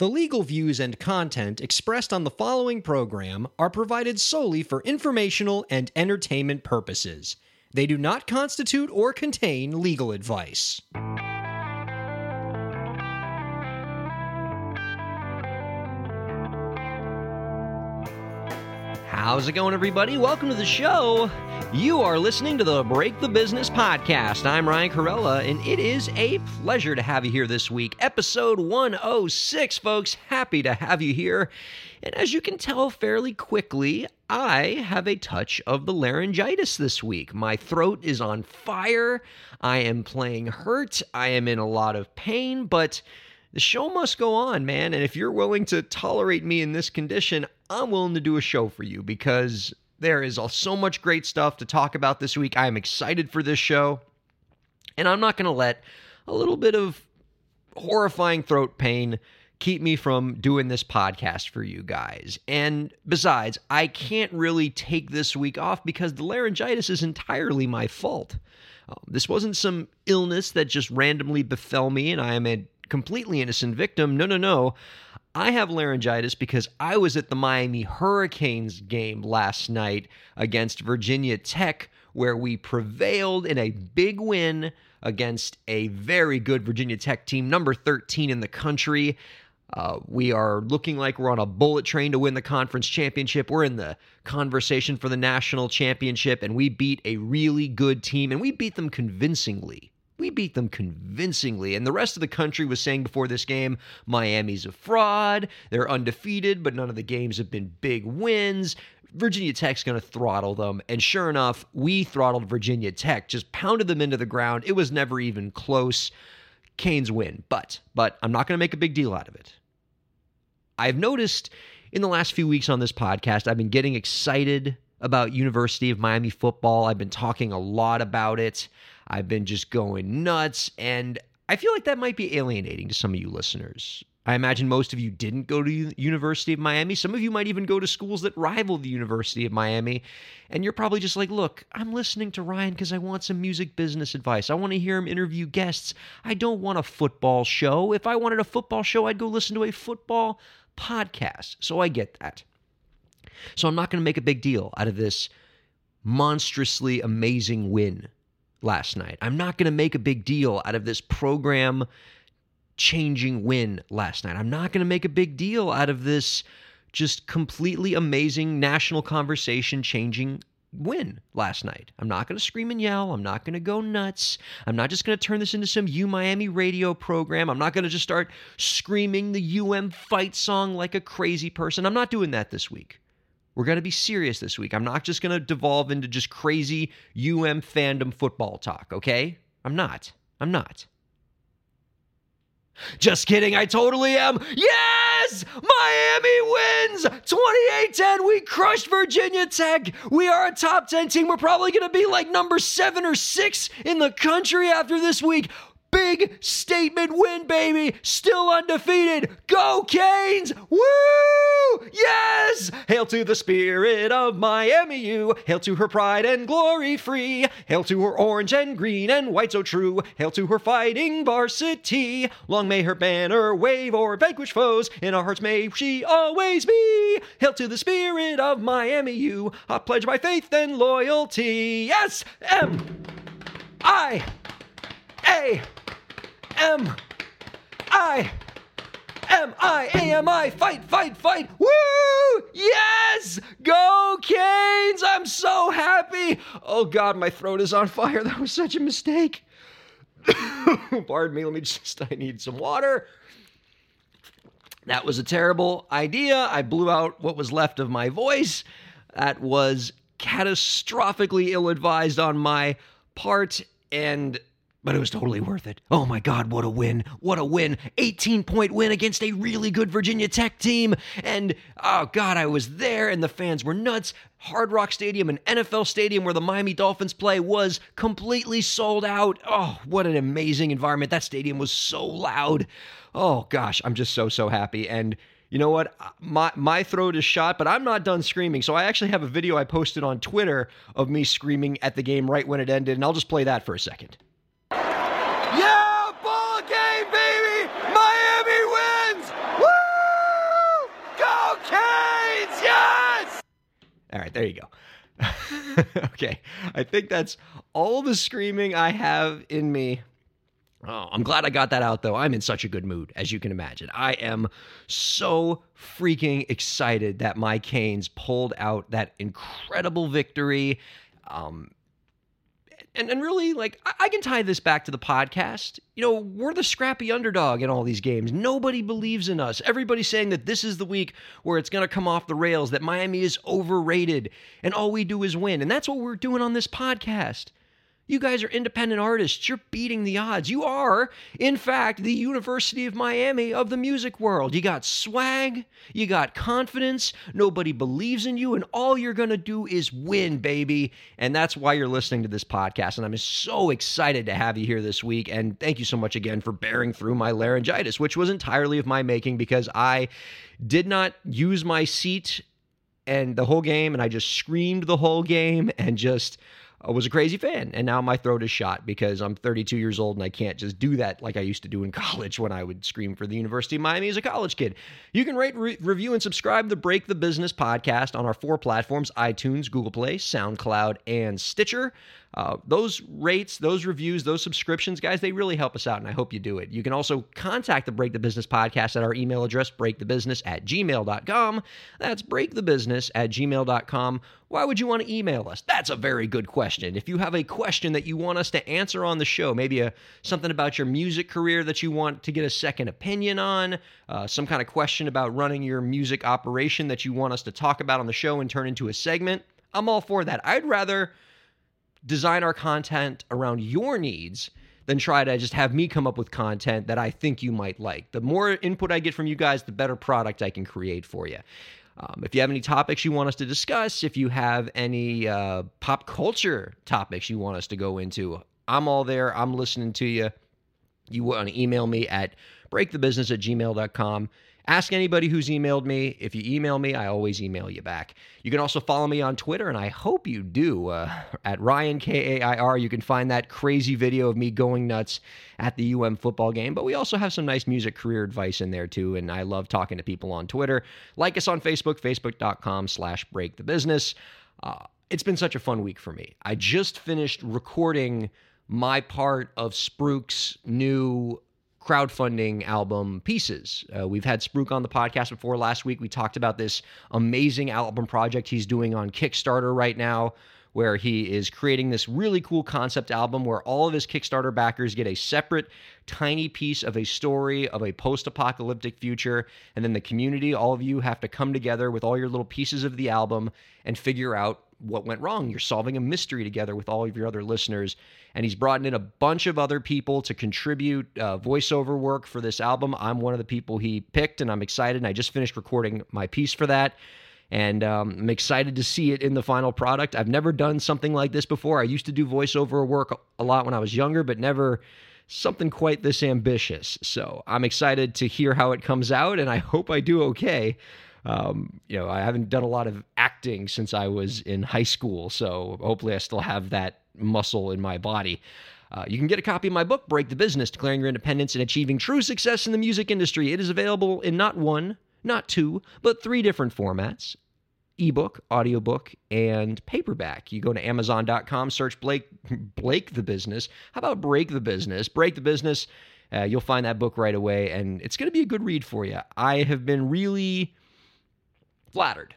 The legal views and content expressed on the following program are provided solely for informational and entertainment purposes. They do not constitute or contain legal advice. How's it going, everybody? Welcome to the show. You are listening to the Break the Business podcast. I'm Ryan Kairalla, and it is a pleasure to have you here this week. Episode 106, folks. Happy to have you here. And as you can tell fairly quickly, I have a touch of the laryngitis this week. My throat is on fire. I am playing hurt. I am in a lot of pain, but the show must go on, man. And if you're willing to tolerate me in this condition, I'm willing to do a show for you because there is so much great stuff to talk about this week. I am excited for this show. And I'm not going to let a little bit of horrifying throat pain keep me from doing this podcast for you guys. And besides, I can't really take this week off because the laryngitis is entirely my fault. Um, this wasn't some illness that just randomly befell me and I am a completely innocent victim. No, no, no. I have laryngitis because I was at the Miami Hurricanes game last night against Virginia Tech, where we prevailed in a big win against a very good Virginia Tech team, number 13 in the country. Uh, we are looking like we're on a bullet train to win the conference championship. We're in the conversation for the national championship, and we beat a really good team, and we beat them convincingly. We beat them convincingly. And the rest of the country was saying before this game Miami's a fraud. They're undefeated, but none of the games have been big wins. Virginia Tech's going to throttle them. And sure enough, we throttled Virginia Tech, just pounded them into the ground. It was never even close. Canes win. But, but I'm not going to make a big deal out of it. I've noticed in the last few weeks on this podcast, I've been getting excited about University of Miami football. I've been talking a lot about it. I've been just going nuts, and I feel like that might be alienating to some of you listeners. I imagine most of you didn't go to University of Miami. Some of you might even go to schools that rival the University of Miami. And you're probably just like, look, I'm listening to Ryan because I want some music business advice. I want to hear him interview guests. I don't want a football show. If I wanted a football show, I'd go listen to a football podcast. So I get that. So I'm not going to make a big deal out of this monstrously amazing win last night. I'm not going to make a big deal out of this program changing win last night. I'm not going to make a big deal out of this just completely amazing national conversation changing win last night. I'm not going to scream and yell. I'm not going to go nuts. I'm not just going to turn this into some U Miami radio program. I'm not going to just start screaming the UM fight song like a crazy person. I'm not doing that this week. We're going to be serious this week. I'm not just going to devolve into just crazy UM fandom football talk, okay? I'm not. I'm not. Just kidding, I totally am. Yes! Miami wins! 28 10. We crushed Virginia Tech. We are a top 10 team. We're probably going to be like number seven or six in the country after this week. Big statement win, baby. Still undefeated. Go Canes! Woo! Yes! Hail to the spirit of Miami U. Hail to her pride and glory free. Hail to her orange and green and white so true. Hail to her fighting varsity. Long may her banner wave or vanquish foes. In our hearts may she always be. Hail to the spirit of Miami U. I pledge my faith and loyalty. Yes! M. I. A. M. I. M. I. A. M. I. Fight fight fight. Woo! Yes! Go Canes! I'm so happy! Oh god my throat is on fire. That was such a mistake. Pardon me. Let me just I need some water. That was a terrible idea. I blew out what was left of my voice. That was catastrophically ill advised on my part and but it was totally worth it. Oh my God, what a win! What a win! 18 point win against a really good Virginia Tech team. And oh God, I was there and the fans were nuts. Hard Rock Stadium, an NFL stadium where the Miami Dolphins play, was completely sold out. Oh, what an amazing environment. That stadium was so loud. Oh gosh, I'm just so, so happy. And you know what? My my throat is shot, but I'm not done screaming. So I actually have a video I posted on Twitter of me screaming at the game right when it ended, and I'll just play that for a second. Yeah, ball game, baby! Miami wins! Woo! All right, there you go. okay, I think that's all the screaming I have in me. Oh, I'm glad I got that out though. I'm in such a good mood, as you can imagine. I am so freaking excited that my Canes pulled out that incredible victory. Um, and, and really, like, I, I can tie this back to the podcast. You know, we're the scrappy underdog in all these games. Nobody believes in us. Everybody's saying that this is the week where it's going to come off the rails, that Miami is overrated, and all we do is win. And that's what we're doing on this podcast. You guys are independent artists. You're beating the odds. You are, in fact, the University of Miami of the music world. You got swag, you got confidence, nobody believes in you, and all you're going to do is win, baby. And that's why you're listening to this podcast. And I'm so excited to have you here this week. And thank you so much again for bearing through my laryngitis, which was entirely of my making because I did not use my seat and the whole game, and I just screamed the whole game and just I was a crazy fan, and now my throat is shot because I'm 32 years old and I can't just do that like I used to do in college when I would scream for the University of Miami as a college kid. You can rate, re- review, and subscribe the Break the Business podcast on our four platforms iTunes, Google Play, SoundCloud, and Stitcher. Uh, those rates, those reviews, those subscriptions, guys, they really help us out, and I hope you do it. You can also contact the Break the Business podcast at our email address, breakthebusiness at gmail.com. That's breakthebusiness at gmail.com. Why would you want to email us? That's a very good question. If you have a question that you want us to answer on the show, maybe a, something about your music career that you want to get a second opinion on, uh, some kind of question about running your music operation that you want us to talk about on the show and turn into a segment, I'm all for that. I'd rather design our content around your needs than try to just have me come up with content that I think you might like. The more input I get from you guys, the better product I can create for you. Um, if you have any topics you want us to discuss, if you have any uh, pop culture topics you want us to go into, I'm all there. I'm listening to you. You want to email me at breakthebusiness at gmail.com. Ask anybody who's emailed me. If you email me, I always email you back. You can also follow me on Twitter, and I hope you do uh, at Ryan K A I R. You can find that crazy video of me going nuts at the UM football game. But we also have some nice music career advice in there too, and I love talking to people on Twitter. Like us on Facebook, facebook.com/slash Break the Business. Uh, it's been such a fun week for me. I just finished recording my part of Spruke's new crowdfunding album pieces. Uh, we've had Spruke on the podcast before. Last week, we talked about this amazing album project he's doing on Kickstarter right now, where he is creating this really cool concept album where all of his Kickstarter backers get a separate, tiny piece of a story of a post apocalyptic future. And then the community, all of you, have to come together with all your little pieces of the album and figure out what went wrong. You're solving a mystery together with all of your other listeners. And he's brought in a bunch of other people to contribute uh, voiceover work for this album. I'm one of the people he picked, and I'm excited. And I just finished recording my piece for that. And um, I'm excited to see it in the final product. I've never done something like this before. I used to do voiceover work a lot when I was younger, but never something quite this ambitious. So I'm excited to hear how it comes out, and I hope I do okay. Um, you know, I haven't done a lot of acting since I was in high school, so hopefully I still have that muscle in my body. Uh, you can get a copy of my book, Break the Business Declaring Your Independence and Achieving True Success in the Music Industry. It is available in not one, not two, but three different formats ebook, audiobook, and paperback. You go to amazon.com, search Blake Blake the Business. How about Break the Business? Break the Business. Uh, you'll find that book right away, and it's going to be a good read for you. I have been really flattered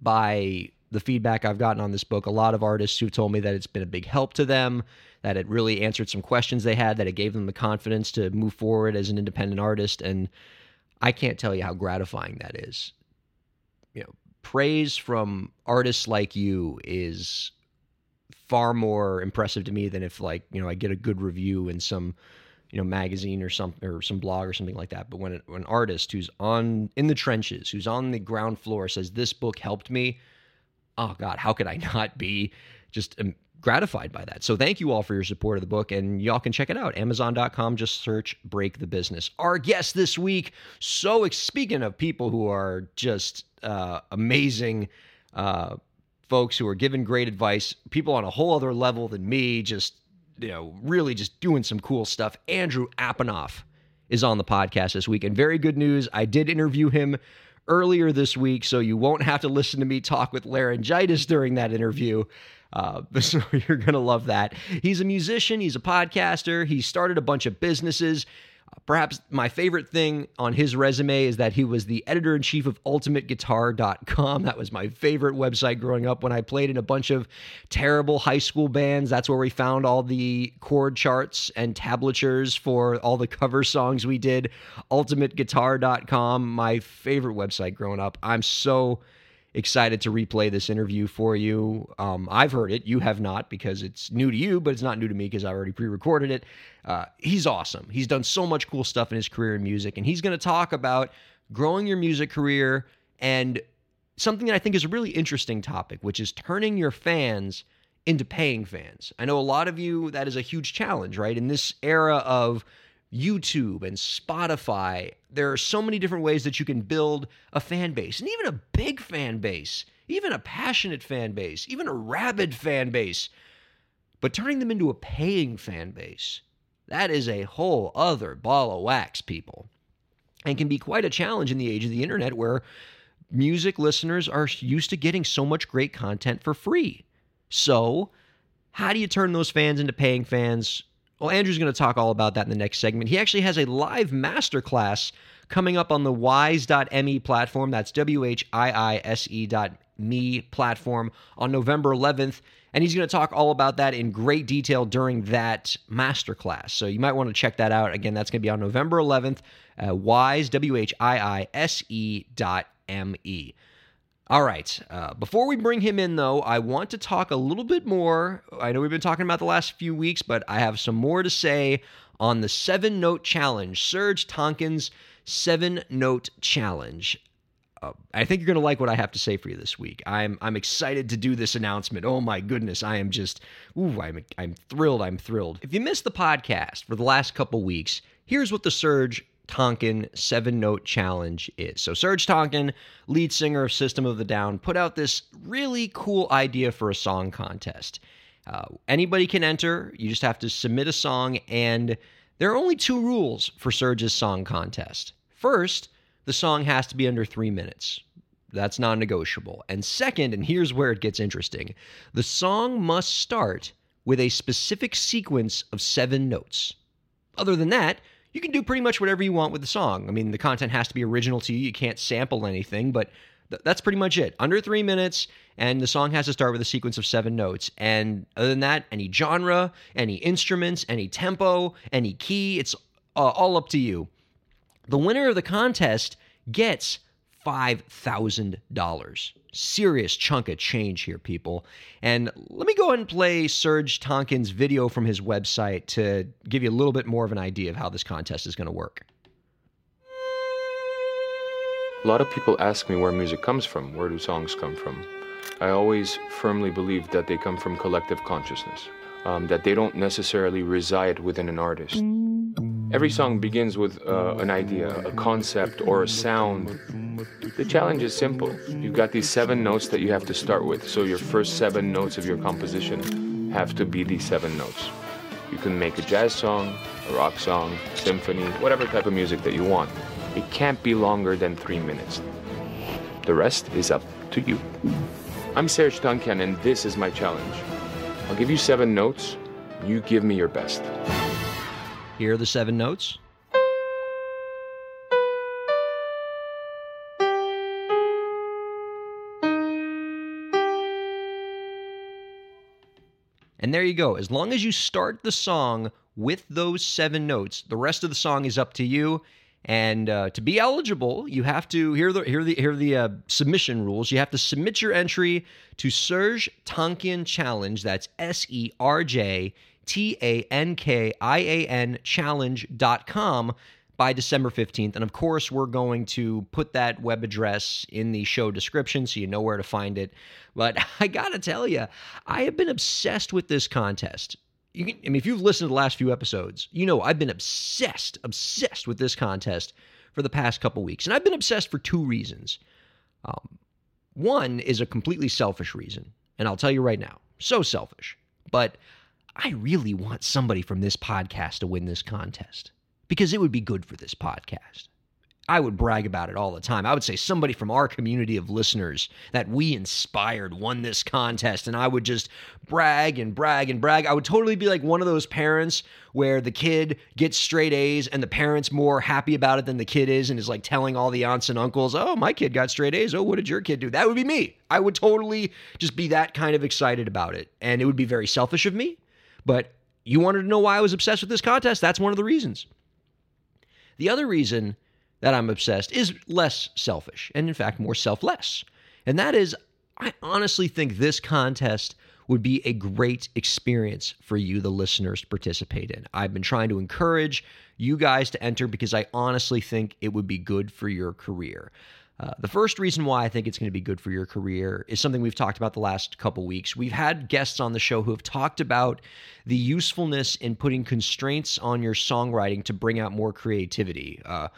by the feedback I've gotten on this book. A lot of artists who told me that it's been a big help to them, that it really answered some questions they had, that it gave them the confidence to move forward as an independent artist. And I can't tell you how gratifying that is. You know, praise from artists like you is far more impressive to me than if like, you know, I get a good review in some you know magazine or some or some blog or something like that. But when, when an artist who's on in the trenches who's on the ground floor says this book helped me oh god how could i not be just um, gratified by that? So thank you all for your support of the book and y'all can check it out. Amazon.com just search break the business. Our guest this week so speaking of people who are just uh, amazing uh, folks who are giving great advice people on a whole other level than me just you know, really just doing some cool stuff. Andrew Apanov is on the podcast this week. And very good news. I did interview him earlier this week, so you won't have to listen to me talk with laryngitis during that interview. Uh, so you're going to love that. He's a musician, he's a podcaster, he started a bunch of businesses. Perhaps my favorite thing on his resume is that he was the editor in chief of UltimateGuitar.com. That was my favorite website growing up when I played in a bunch of terrible high school bands. That's where we found all the chord charts and tablatures for all the cover songs we did. UltimateGuitar.com, my favorite website growing up. I'm so excited to replay this interview for you. Um, I've heard it. You have not because it's new to you, but it's not new to me because I already pre recorded it. Uh, he's awesome. He's done so much cool stuff in his career in music, and he's going to talk about growing your music career and something that I think is a really interesting topic, which is turning your fans into paying fans. I know a lot of you, that is a huge challenge, right? In this era of YouTube and Spotify. There are so many different ways that you can build a fan base, and even a big fan base, even a passionate fan base, even a rabid fan base. But turning them into a paying fan base, that is a whole other ball of wax, people. And can be quite a challenge in the age of the internet where music listeners are used to getting so much great content for free. So, how do you turn those fans into paying fans? Well, Andrew's going to talk all about that in the next segment. He actually has a live masterclass coming up on the whiise.me platform. That's W H I I S E dot me platform on November 11th. And he's going to talk all about that in great detail during that masterclass. So you might want to check that out. Again, that's going to be on November 11th. Uh, whiise, W H I I S E dot M E. All right. Uh, before we bring him in, though, I want to talk a little bit more. I know we've been talking about the last few weeks, but I have some more to say on the seven note challenge, Serj Tankian's seven note challenge. Uh, I think you're going to like what I have to say for you this week. I'm I'm excited to do this announcement. Oh my goodness, I am just ooh, I'm I'm thrilled. I'm thrilled. If you missed the podcast for the last couple weeks, here's what the Serj Tankian seven note challenge is. So, Serj Tankian, lead singer of System of the Down, put out this really cool idea for a song contest. Uh, anybody can enter, you just have to submit a song, and there are only two rules for Serj's song contest. First, the song has to be under three minutes. That's non negotiable. And second, and here's where it gets interesting the song must start with a specific sequence of seven notes. Other than that, you can do pretty much whatever you want with the song. I mean, the content has to be original to you. You can't sample anything, but th- that's pretty much it. Under three minutes, and the song has to start with a sequence of seven notes. And other than that, any genre, any instruments, any tempo, any key, it's uh, all up to you. The winner of the contest gets $5,000. Serious chunk of change here, people. And let me go ahead and play Serj Tankian's video from his website to give you a little bit more of an idea of how this contest is going to work. A lot of people ask me where music comes from. Where do songs come from? I always firmly believe that they come from collective consciousness, um, that they don't necessarily reside within an artist. Every song begins with uh, an idea, a concept, or a sound. The challenge is simple. You've got these seven notes that you have to start with, so your first seven notes of your composition have to be these seven notes. You can make a jazz song, a rock song, symphony, whatever type of music that you want. It can't be longer than three minutes. The rest is up to you. I'm Serj Tankian, and this is my challenge. I'll give you seven notes. You give me your best. Here are the seven notes. And there you go. As long as you start the song with those seven notes, the rest of the song is up to you. And uh, to be eligible, you have to here the here the here the uh, submission rules. You have to submit your entry to Serj Tankian Challenge. That's S E R J T A N K I A N challenge.com by December 15th. And of course, we're going to put that web address in the show description so you know where to find it. But I got to tell you, I have been obsessed with this contest. You can, I mean, if you've listened to the last few episodes, you know I've been obsessed, obsessed with this contest for the past couple weeks. And I've been obsessed for two reasons. Um, one is a completely selfish reason, and I'll tell you right now, so selfish. But I really want somebody from this podcast to win this contest because it would be good for this podcast. I would brag about it all the time. I would say somebody from our community of listeners that we inspired won this contest, and I would just brag and brag and brag. I would totally be like one of those parents where the kid gets straight A's and the parent's more happy about it than the kid is and is like telling all the aunts and uncles, oh, my kid got straight A's. Oh, what did your kid do? That would be me. I would totally just be that kind of excited about it. And it would be very selfish of me, but you wanted to know why I was obsessed with this contest? That's one of the reasons. The other reason that I'm obsessed is less selfish and, in fact, more selfless. And that is, I honestly think this contest would be a great experience for you, the listeners, to participate in. I've been trying to encourage you guys to enter because I honestly think it would be good for your career. Uh, the first reason why I think it's going to be good for your career is something we've talked about the last couple weeks. We've had guests on the show who have talked about the usefulness in putting constraints on your songwriting to bring out more creativity. Uh,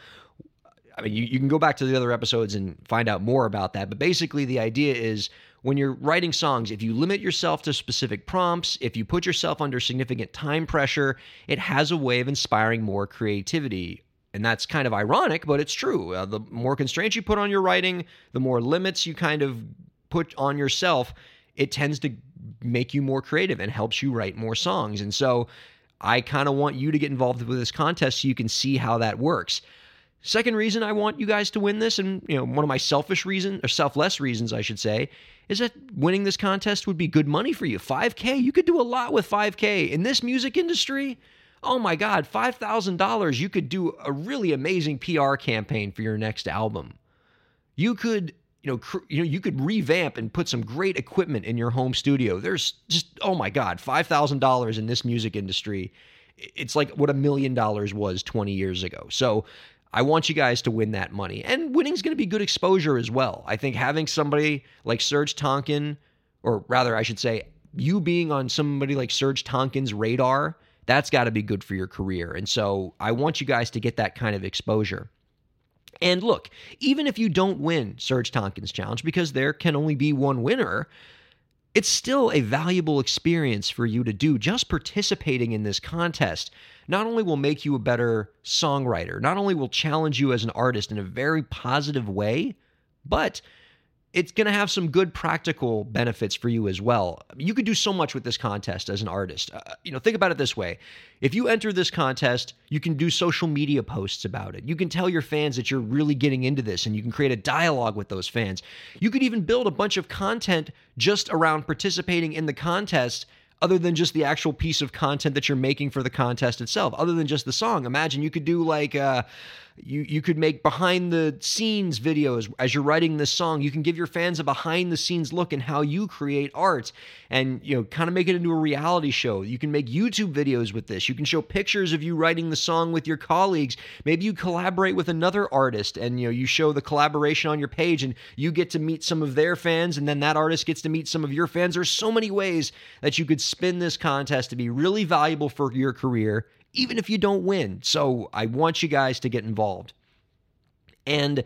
I mean, you, you can go back to the other episodes and find out more about that. But basically, the idea is when you're writing songs, if you limit yourself to specific prompts, if you put yourself under significant time pressure, it has a way of inspiring more creativity. And that's kind of ironic, but it's true. Uh, the more constraints you put on your writing, the more limits you kind of put on yourself, it tends to make you more creative and helps you write more songs. And so I kind of want you to get involved with this contest so you can see how that works. Second reason I want you guys to win this, and you know, one of my selfish reasons or selfless reasons, I should say, is that winning this contest would be good money for you. 5K, you could do a lot with 5K in this music industry. Oh my God, $5,000, you could do a really amazing PR campaign for your next album. You could, you know, cr- you know, you could revamp and put some great equipment in your home studio. There's just, oh my God, $5,000 in this music industry. It's like what a million dollars was 20 years ago. So I want you guys to win that money. And winning's going to be good exposure as well. I think having somebody like Serj Tankian, or rather, I should say, you being on somebody like Serj Tankian's radar, that's got to be good for your career. And so I want you guys to get that kind of exposure. And look, even if you don't win Serj Tankian's challenge, because there can only be one winner, it's still a valuable experience for you to do. Just participating in this contest not only will make you a better songwriter, not only will challenge you as an artist in a very positive way, but it's going to have some good practical benefits for you as well. You could do so much with this contest as an artist. Uh, you know, think about it this way. If you enter this contest, you can do social media posts about it. You can tell your fans that you're really getting into this and you can create a dialogue with those fans. You could even build a bunch of content just around participating in the contest other than just the actual piece of content that you're making for the contest itself, other than just the song. Imagine you could do like uh, you you could make behind the scenes videos as you're writing this song. You can give your fans a behind the scenes look in how you create art and you know kind of make it into a reality show. You can make YouTube videos with this. You can show pictures of you writing the song with your colleagues. Maybe you collaborate with another artist and you know you show the collaboration on your page and you get to meet some of their fans and then that artist gets to meet some of your fans. There's so many ways that you could spin this contest to be really valuable for your career even if you don't win. So I want you guys to get involved. And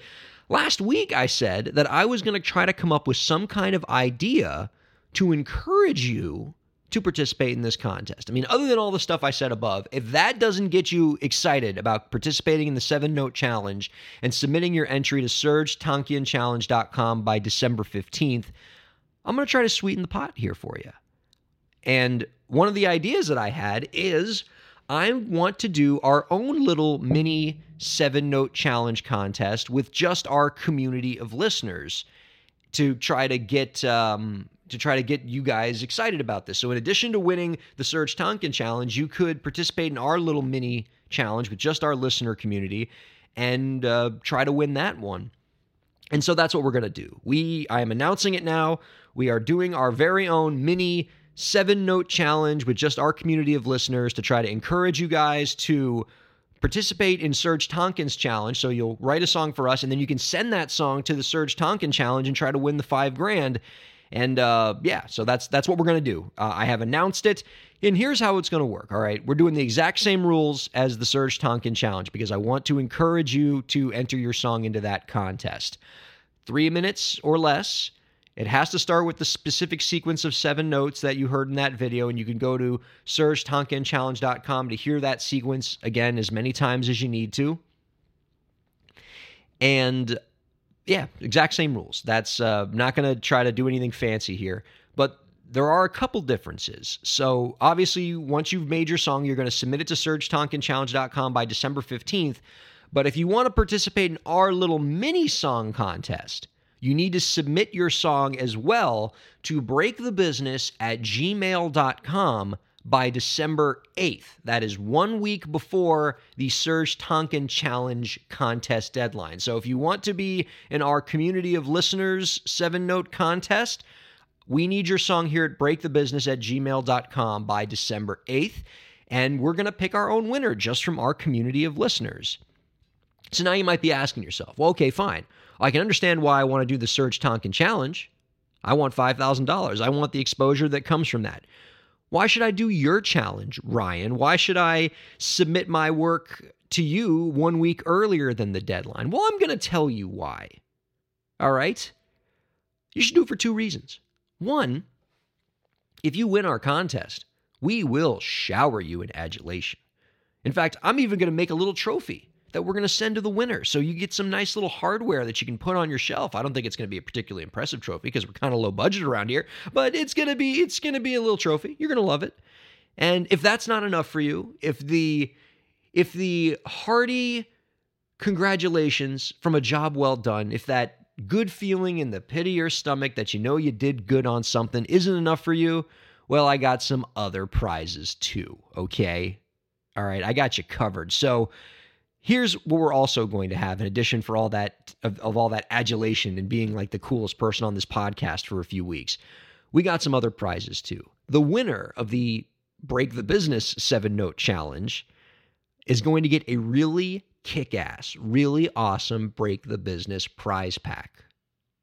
last week I said that I was going to try to come up with some kind of idea to encourage you to participate in this contest. I mean, other than all the stuff I said above, if that doesn't get you excited about participating in the seven note challenge and submitting your entry to serjtankianchallenge.com by December 15th, I'm going to try to sweeten the pot here for you. And one of the ideas that I had is I want to do our own little mini seven note challenge contest with just our community of listeners to try to get um, to try to get you guys excited about this. So in addition to winning the Serj Tankian challenge, you could participate in our little mini challenge with just our listener community and uh, try to win that one. And so that's what we're going to do. We I am announcing it now. We are doing our very own mini seven note challenge with just our community of listeners to try to encourage you guys to participate in Serj Tankian's challenge. So you'll write a song for us, and then you can send that song to the Serj Tankian challenge and try to win the five grand. And uh, yeah, so that's that's what we're gonna do. Uh, I have announced it, and here's how it's gonna work. All right, we're doing the exact same rules as the Serj Tankian challenge because I want to encourage you to enter your song into that contest. Three minutes or less. It has to start with the specific sequence of seven notes that you heard in that video, and you can go to serjtankianchallenge.com to hear that sequence again as many times as you need to. And yeah, exact same rules. That's uh, not going to try to do anything fancy here, but there are a couple differences. So obviously, once you've made your song, you're going to submit it to SerjTankianChallenge.com by December 15th. But if you want to participate in our little mini song contest, you need to submit your song as well to breakthebusiness at gmail.com by December 8th. That is one week before the Serj Tankian Challenge contest deadline. So if you want to be in our community of listeners seven note contest, we need your song here at breakthebusiness at gmail.com by December 8th. And we're going to pick our own winner just from our community of listeners. So now you might be asking yourself, well, okay, fine. I can understand why I want to do the Serj Tankian Challenge. I want $5,000. I want the exposure that comes from that. Why should I do your challenge, Ryan? Why should I submit my work to you one week earlier than the deadline? Well, I'm going to tell you why. All right? You should do it for two reasons. One, if you win our contest, we will shower you in adulation. In fact, I'm even going to make a little trophy that we're going to send to the winner. So you get some nice little hardware that you can put on your shelf. I don't think it's going to be a particularly impressive trophy because we're kind of low budget around here, but it's going to be it's going to be a little trophy. You're going to love it. And if that's not enough for you, if the if the hearty congratulations from a job well done, if that good feeling in the pit of your stomach that you know you did good on something isn't enough for you, well, I got some other prizes too, okay? All right, I got you covered. So here's what we're also going to have in addition for all that of, of, all that adulation and being like the coolest person on this podcast for a few weeks we got some other prizes too. The winner of the break the business seven note challenge is going to get a really kick-ass really awesome break the business prize pack.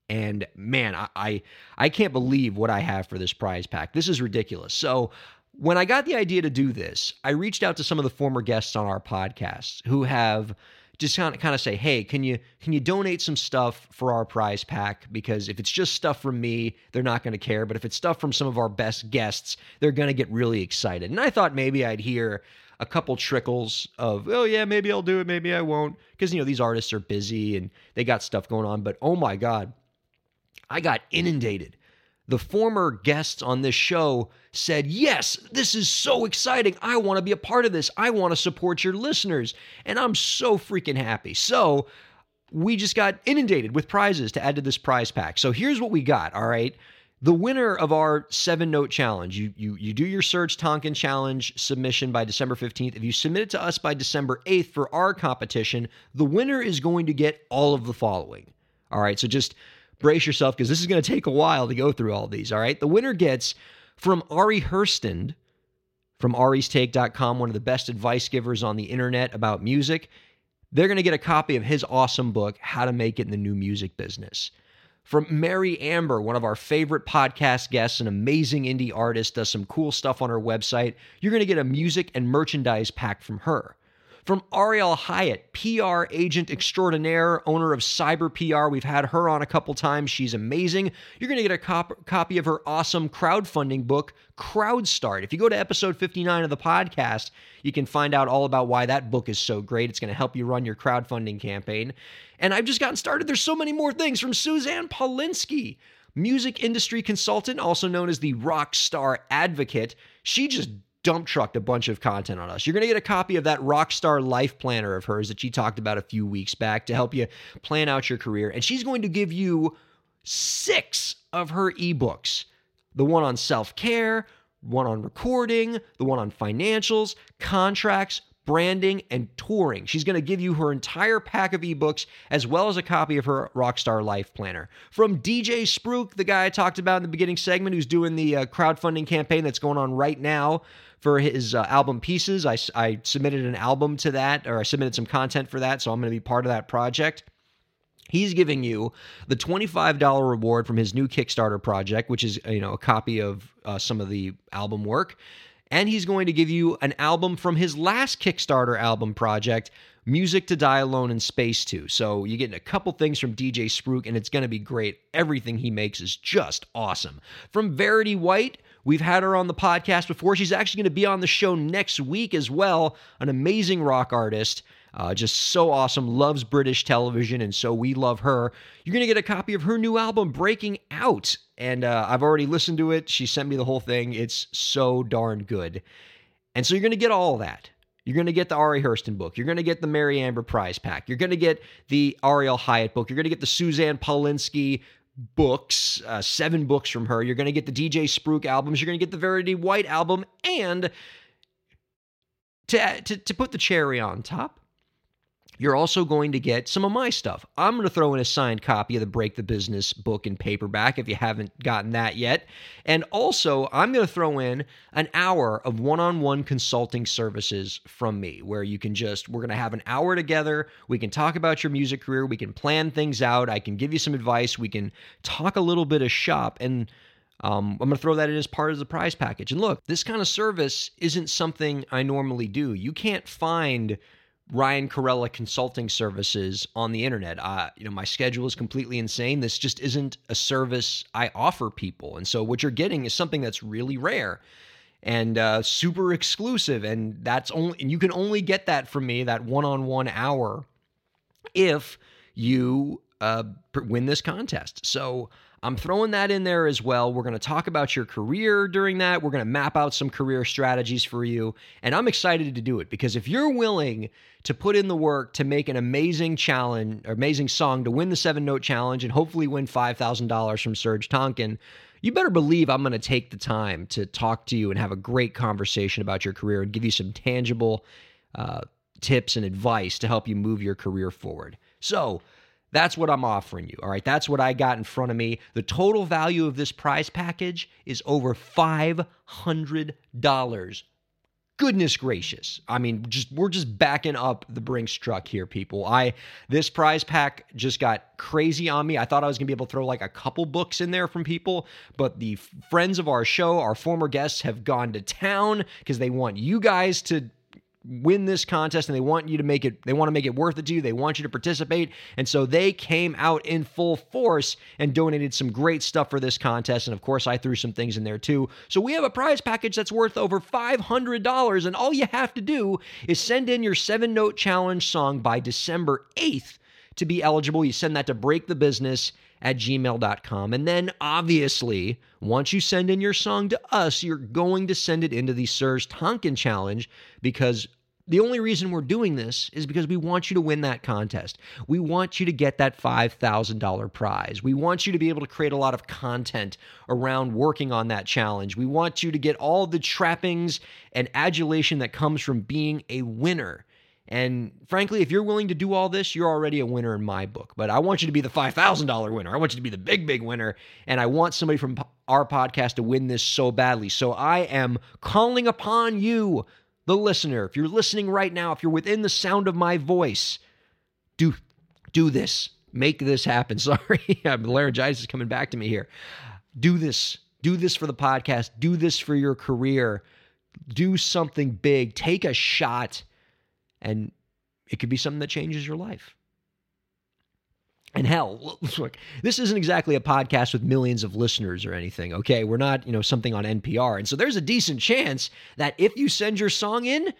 And man I, I i can't believe what i have for this prize pack. This is ridiculous. So when I got the idea to do this, I reached out to some of the former guests on our podcast who have just kind of, kind of say, "Hey, can you can you donate some stuff for our prize pack? Because if it's just stuff from me, they're not going to care. But if it's stuff from some of our best guests, they're going to get really excited." And I thought maybe I'd hear a couple trickles of, "Oh yeah, maybe I'll do it, maybe I won't," because you know these artists are busy and they got stuff going on. But oh my god, I got inundated the former guests on this show said, Yes, this is so exciting. I want to be a part of this. I want to support your listeners. And I'm so freaking happy. So we just got inundated with prizes to add to this prize pack. So here's what we got. All right. The winner of our seven note challenge, you, you, you do your Serj Tankian challenge submission by December 15th. If you submit it to us by December 8th for our competition, the winner is going to get all of the following. All right. So just brace yourself because this is going to take a while to go through all these. All right. The winner gets from Ari Herstand from aristake.com, one of the best advice givers on the internet about music. They're going to get a copy of his awesome book, How to Make It in the New Music Business. From Meri Amber, one of our favorite podcast guests, an amazing indie artist, does some cool stuff on her website. You're going to get a music and merchandise pack from her. From Ariel Hyatt, PR agent extraordinaire, owner of Cyber PR. We've had her on a couple times. She's amazing. You're going to get a cop- copy of her awesome crowdfunding book, Crowdstart. If you go to episode 59 of the podcast, you can find out all about why that book is so great. It's going to help you run your crowdfunding campaign. And I've just gotten started. There's so many more things from Suzanne Paulinski music industry consultant, also known as the rock star advocate. She just dump trucked a bunch of content on us. You're going to get a copy of that Rockstar Life Planner of hers that she talked about a few weeks back to help you plan out your career. And she's going to give you six of her ebooks the one on self care, one on recording, the one on financials, contracts, branding, and touring. She's going to give you her entire pack of ebooks as well as a copy of her Rockstar Life Planner. From DJ Spruke, the guy I talked about in the beginning segment who's doing the uh, crowdfunding campaign that's going on right now for his uh, album pieces. I, I submitted an album to that, or I submitted some content for that, so I'm going to be part of that project. He's giving you the $25 reward from his new Kickstarter project, which is you know a copy of uh, some of the album work, and he's going to give you an album from his last Kickstarter album project, Music to Die Alone in Space to. So you're getting a couple things from DJ Spruke, and it's going to be great. Everything he makes is just awesome. From Verity White, We've had her on the podcast before. She's actually going to be on the show next week as well. An amazing rock artist. Uh, just so awesome, loves British television, and so we love her. You're going to get a copy of her new album, Breaking Out. And uh, I've already listened to it. She sent me the whole thing. It's so darn good. And so you're going to get all that. You're going to get the Ari Herstand book. You're going to get the Meri Amber prize pack. You're going to get the Ariel Hyatt book. You're going to get the Suzanne Paulinski books, uh, seven books from her. You're going to get the DJ Spruke albums. You're going to get the Verity White album. And to, to, to put the cherry on top, you're also going to get some of my stuff. I'm going to throw in a signed copy of the Break the Business book in paperback if you haven't gotten that yet. And also, I'm going to throw in an hour of one on one consulting services from me where you can just, we're going to have an hour together. We can talk about your music career. We can plan things out. I can give you some advice. We can talk a little bit of shop. And um, I'm going to throw that in as part of the prize package. And look, this kind of service isn't something I normally do. You can't find Ryan Kairalla consulting services on the internet. Uh, you know, my schedule is completely insane. This just isn't a service I offer people. And so what you're getting is something that's really rare and uh, super exclusive. And that's only, and you can only get that from me, that one on one hour, if you uh, win this contest. So, I'm throwing that in there as well. We're going to talk about your career during that. We're going to map out some career strategies for you. And I'm excited to do it because if you're willing to put in the work to make an amazing challenge, amazing song to win the seven note challenge and hopefully win $5,000 from Serj Tankian, you better believe I'm going to take the time to talk to you and have a great conversation about your career and give you some tangible uh, tips and advice to help you move your career forward. So, that's what I'm offering you. All right. That's what I got in front of me. The total value of this prize package is over $500. Goodness gracious. I mean, just we're just backing up the Brinks truck here, people. I this prize pack just got crazy on me. I thought I was gonna be able to throw like a couple books in there from people, but the friends of our show, our former guests, have gone to town because they want you guys to win this contest and they want you to make it they want to make it worth it to you they want you to participate. And so they came out in full force and donated some great stuff for this contest. And of course I threw some things in there too. So we have a prize package that's worth over $500 and all you have to do is send in your 7 note challenge song by December 8th to be eligible. You send that to break the business at gmail.com. And then, obviously, once you send in your song to us, you're going to send it into the Serj Tankian Challenge because the only reason we're doing this is because we want you to win that contest. We want you to get that $5,000 prize. We want you to be able to create a lot of content around working on that challenge. We want you to get all the trappings and adulation that comes from being a winner. And frankly, if you're willing to do all this, you're already a winner in my book. But I want you to be the $5,000 winner. I want you to be the big, big winner. And I want somebody from our podcast to win this so badly. So I am calling upon you, the listener. If you're listening right now, if you're within the sound of my voice, do do this. Make this happen. Sorry, laryngitis is coming back to me here. Do this. Do this for the podcast. Do this for your career. Do something big. Take a shot and it could be something that changes your life. And hell, look, this isn't exactly a podcast with millions of listeners or anything, okay? We're not, you know, something on NPR. And so there's a decent chance that if you send your song in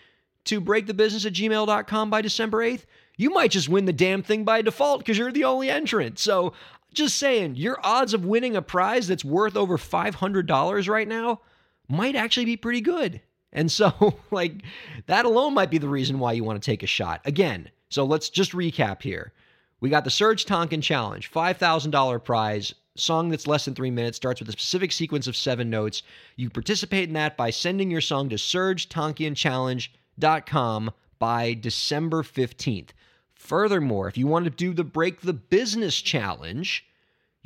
to breakthebusiness at gmail.com by December 8th, you might just win the damn thing by default because you're the only entrant. So just saying, your odds of winning a prize that's worth over $500 right now might actually be pretty good. And so, like, that alone might be the reason why you want to take a shot. Again, so let's just recap here. We got the Serj Tankian Challenge, $5,000 prize, song that's less than three minutes, starts with a specific sequence of seven notes. You participate in that by sending your song to serjtankianchallenge.com by December 15th. Furthermore, if you want to do the Break the Business Challenge,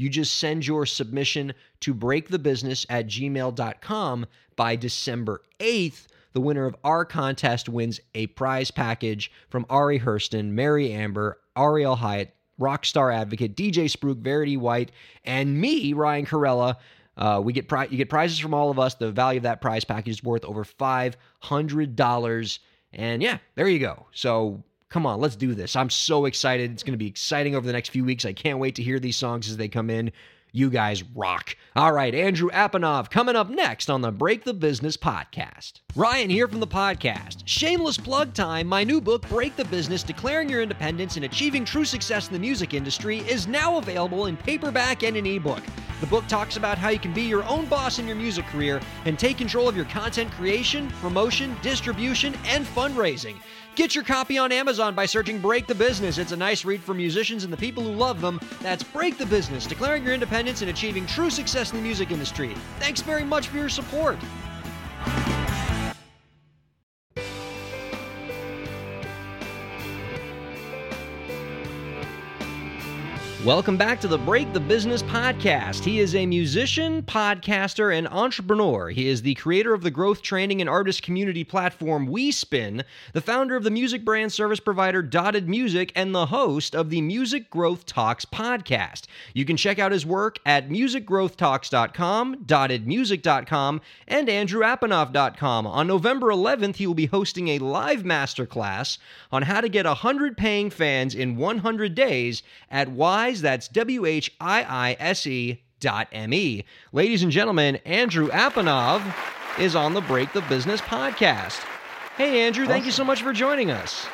you just send your submission to breakthebusiness at gmail.com by December 8th. The winner of our contest wins a prize package from Ari Herstand, Meri Amber, Ariel Hyatt, Rockstar Advocate, DJ Spruke, Verity White, and me, Ryan Kairalla. Uh, we get pri- you get prizes from all of us. The value of that prize package is worth over five hundred dollars. And yeah, there you go. So come on, let's do this. I'm so excited. It's going to be exciting over the next few weeks. I can't wait to hear these songs as they come in. You guys rock. All right, Andrew Apanov coming up next on the Break the Business podcast. Ryan here from the podcast. Shameless plug time. My new book, Break the Business Declaring Your Independence and Achieving True Success in the Music Industry, is now available in paperback and an ebook. The book talks about how you can be your own boss in your music career and take control of your content creation, promotion, distribution, and fundraising. Get your copy on Amazon by searching Break the Business. It's a nice read for musicians and the people who love them. That's Break the Business, declaring your independence and achieving true success in the music industry. Thanks very much for your support. Welcome back to the Break the Business podcast. He is a musician, podcaster, and entrepreneur. He is the creator of the growth training and artist community platform WeSpin, the founder of the music brand service provider Dotted Music, and the host of the Music Growth Talks podcast. You can check out his work at musicgrowthtalks.com, dottedmusic.com, and andrewapanov.com. On November 11th, he will be hosting a live masterclass on how to get 100 paying fans in 100 days at Whiise that's W H I I S E dot M E. Ladies and gentlemen, Andrew Apanov is on the Break the Business podcast. Hey, Andrew, awesome. thank you so much for joining us.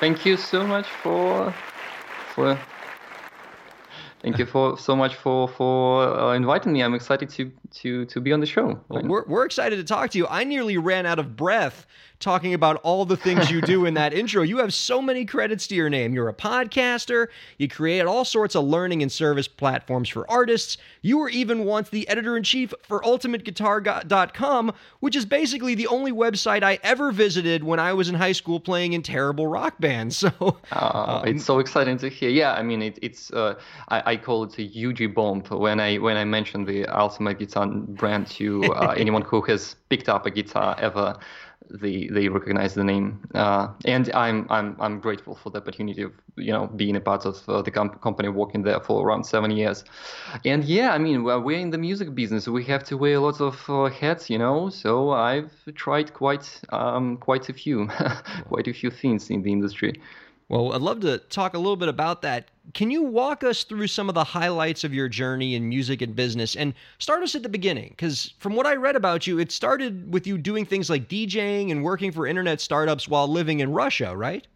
Thank you so much for for Thank you for so much for for uh, inviting me. I'm excited to to to be on the show. Well, we're we're excited to talk to you. I nearly ran out of breath talking about all the things you do in that intro. You have so many credits to your name. You're a podcaster, you create all sorts of learning and service platforms for artists. You were even once the editor in chief for ultimateguitar.com, which is basically the only website I ever visited when I was in high school playing in terrible rock bands. So uh, um, it's so exciting to hear. Yeah, I mean it, it's uh, I, I, call it a huge bomb when I when I mentioned the Ultimate Guitar brand to uh, anyone who has picked up a guitar ever they they recognize the name, uh, and I'm I'm I'm grateful for the opportunity of you know being a part of uh, the comp- company, working there for around seven years, and yeah, I mean we're, we're in the music business, we have to wear lots of uh, hats, you know. So I've tried quite um, quite a few, quite a few things in the industry. Well, I'd love to talk a little bit about that. Can you walk us through some of the highlights of your journey in music and business and start us at the beginning? Because from what I read about you, it started with you doing things like DJing and working for internet startups while living in Russia, right?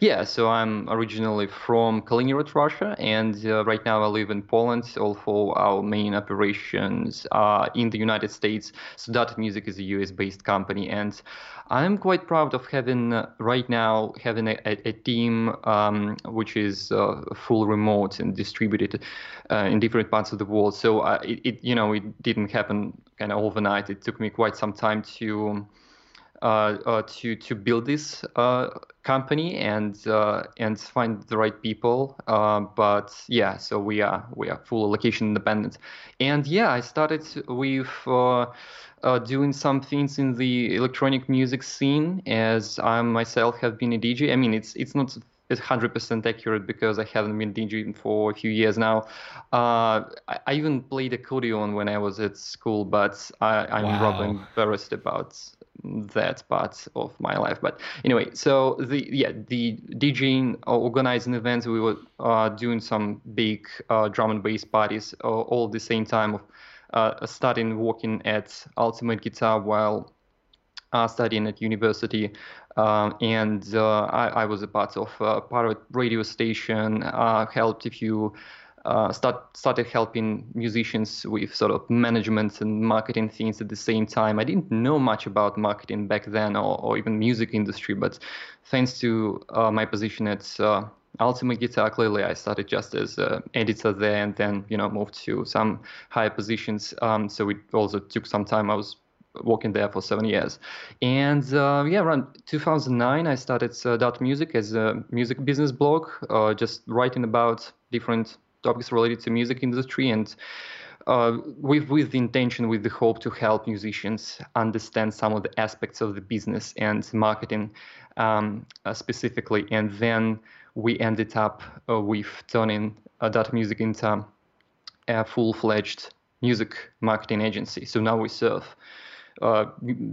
Yeah, so I'm originally from Kaliningrad, Russia, and uh, right now I live in Poland. Although our main operations are in the United States, so Dotted Music is a US-based company, and I'm quite proud of having uh, right now having a, a, a team um, which is uh, full remote and distributed uh, in different parts of the world. So uh, it, it, you know, it didn't happen kind of overnight. It took me quite some time to. Uh, uh, to to build this uh, company and and find the right people. but yeah, so we are we are full location independent, and yeah, I started with. Uh, doing some things in the electronic music scene as I myself have been a DJ. I mean, it's it's not it's 100% accurate because I haven't been DJing for a few years now. Uh, I, I, even played accordion when I was at school, but I, am wow. rather embarrassed about that part of my life. But anyway, so the yeah the DJing, uh, organizing events, we were uh, doing some big uh, drum and bass parties uh, all at the same time of uh, starting working at Ultimate Guitar while uh, studying at university. Um, and I, I, was a part of a private radio station, helped a few uh, start, started helping musicians with sort of management and marketing things at the same time. I didn't know much about marketing back then or, or even music industry, but thanks to uh, my position at uh, Ultimate Guitar, clearly I started just as an editor there and then, you know, moved to some higher positions. Um, so it also took some time. I was working there for seven years. And uh, yeah, around 2009, I started uh, Dotted Music as a music business blog, uh, just writing about different topics related to music industry and uh, with with the intention, with the hope to help musicians understand some of the aspects of the business and marketing um, uh, specifically, and then we ended up uh, with turning uh, Dotted Music into a full-fledged music marketing agency. So now we serve uh,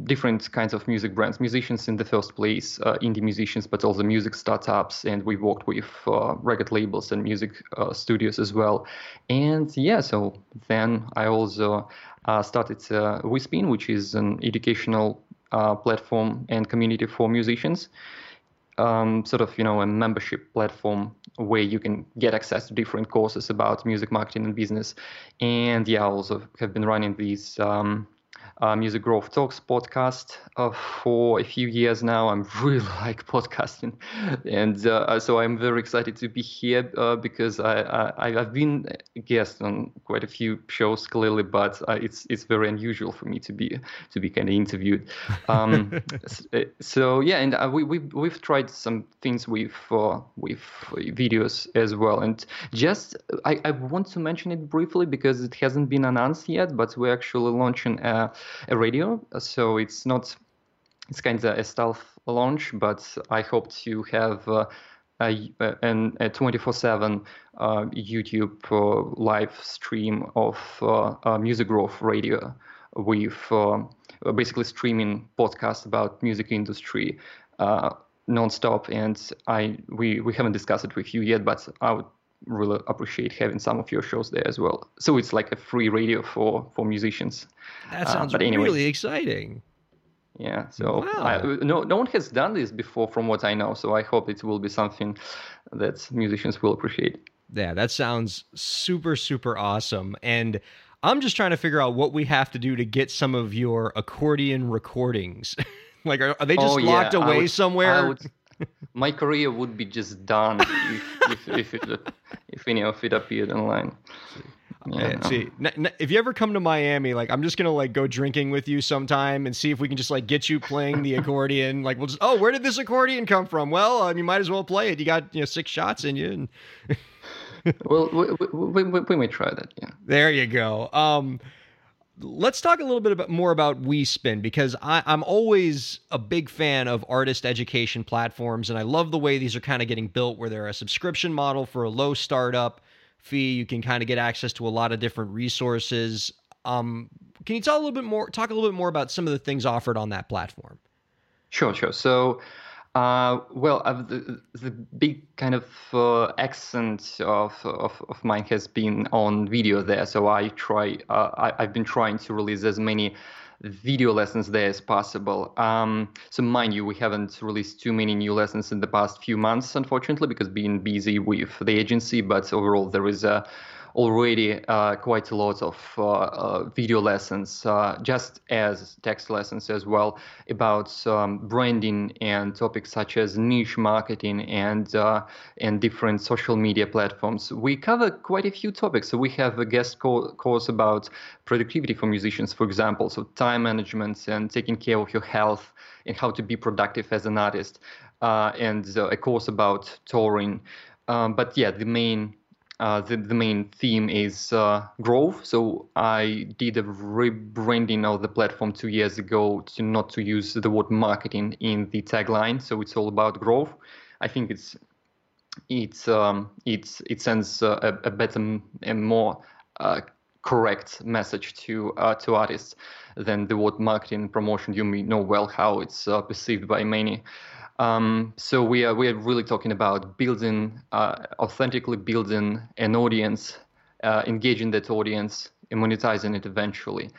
different kinds of music brands, musicians in the first place, uh, indie musicians, but also music startups, and we worked with uh, record labels and music uh, studios as well. And yeah, so then I also uh, started uh, which is an educational platform and community for musicians. Um, sort of you know a membership platform where you can get access to different courses about music marketing and business and yeah I also have been running these um, uh, Music Growth Talks podcast uh, for a few years now. I'm really like podcasting, and uh, so I'm very excited to be here uh, because I, I have been a guest on quite a few shows clearly, but uh, it's it's very unusual for me to be to be kind of interviewed. Um, uh, so yeah, and we we've we've tried some things with with videos as well, and just I, I want to mention it briefly because it hasn't been announced yet, but we're actually launching a a radio. So it's not it's kind of a stealth launch, but I hope to have uh, a, a 24/7 uh, YouTube uh, live stream of uh, Music Growth Radio with uh, basically streaming podcasts about music industry uh, nonstop. And I we we haven't discussed it with you yet, but I would really appreciate having some of your shows there as well. So it's like a free radio for for musicians. That uh, sounds uh, anyway, really exciting. Yeah, so wow. I, no no one has done this before, from what I know. So I hope it will be something that musicians will appreciate. Yeah, that sounds super super awesome, and I'm just trying to figure out what we have to do to get some of your accordion recordings. like, are, are, they just oh, locked yeah. away would, somewhere? My career would be just done if if if, it, if any of it appeared online. Yeah, see, n- n- if you ever come to Miami, like I'm just gonna like go drinking with you sometime and see if we can just like get you playing the accordion. Like we'll just, oh, where did this accordion come from? Well, um, you might as well play it. You got you know six shots in you. And well, we, we, we, we, may try that. Yeah. There you go. Um, let's talk a little bit about, more about WeSpin because I, I'm always a big fan of artist education platforms, and I love the way these are kind of getting built, where they're a subscription model for a low startup fee. You can kind of get access to a lot of different resources. Um, can you tell a little bit more? Talk a little bit more about some of the things offered on that platform. Sure, sure. So uh, well, uh, the, the, big kind of uh, accent of, of, of mine has been on video there. So I try, uh, I, have been trying to release as many video lessons there as possible. Um, so mind you, we haven't released too many new lessons in the past few months, unfortunately, because being busy with the agency. But overall, there is a already uh, quite a lot of uh, uh, video lessons, uh, just as text lessons as well, about um, branding and topics such as niche marketing and uh, and different social media platforms. We cover quite a few topics. So we have a guest co- course about productivity for musicians, for example, so time management and taking care of your health and how to be productive as an artist, uh, and a course about touring. Um, but yeah, the main uh, the, the main theme is uh, growth. So I did a rebranding of the platform two years ago to not to use the word marketing in the tagline. So it's all about growth. I think it's it's um, it's it sends a, a better and more uh, correct message to uh, to artists than the word marketing and promotion. You may know well how it's uh, perceived by many. Um, so we are we are really talking about building, uh, authentically building an audience, uh, engaging that audience, and monetizing it eventually.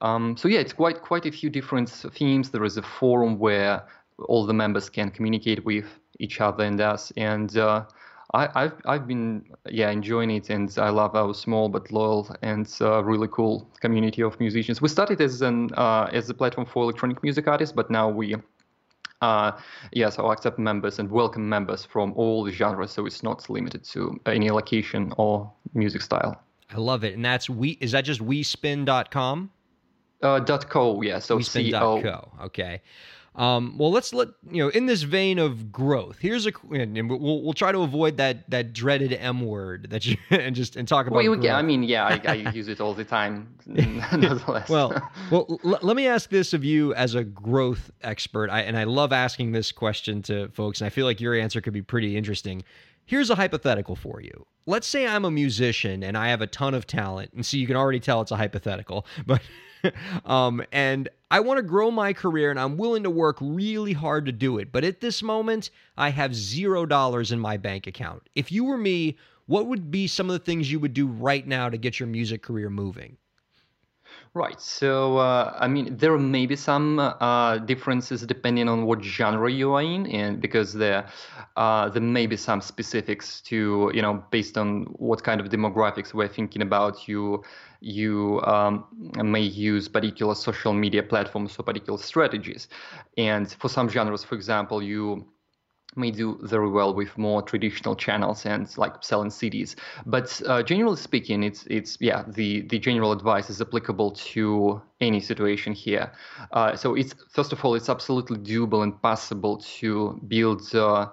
Um, so yeah, it's quite quite a few different themes. There is a forum where all the members can communicate with each other and us, and uh, I, have I've been yeah enjoying it, and I love our small but loyal and uh, really cool community of musicians. We started as an uh, as a platform for electronic music artists, but now we uh, yes, I'll accept members and welcome members from all the genres, so it's not limited to any location or music style. I love it, and that's we. Is that just wespin.com? Uh, dot co, yeah. So wespin.co. Okay. Um, well, let's let you know. In this vein of growth, here's a and we'll we'll try to avoid that that dreaded M word that you and just and talk about. Well, I mean, yeah, I, I use it all the time. nonetheless. well, well, l- let me ask this of you as a growth expert, I, and I love asking this question to folks, and I feel like your answer could be pretty interesting. Here's a hypothetical for you. Let's say I'm a musician and I have a ton of talent, and so you can already tell it's a hypothetical, but um, and I want to grow my career and I'm willing to work really hard to do it. But at this moment, I have zero dollars in my bank account. If you were me, what would be some of the things you would do right now to get your music career moving? Right. So, uh, I mean, there may be some uh, differences depending on what genre you are in, and because there, uh, there may be some specifics to, you know, based on what kind of demographics we're thinking about. You, you um, may use particular social media platforms or particular strategies, and for some genres, for example, you may do very well with more traditional channels and like selling CDs. But uh, generally speaking, it's it's yeah the the general advice is applicable to any situation here. Uh, so it's first of all, it's absolutely doable and possible to build. Uh,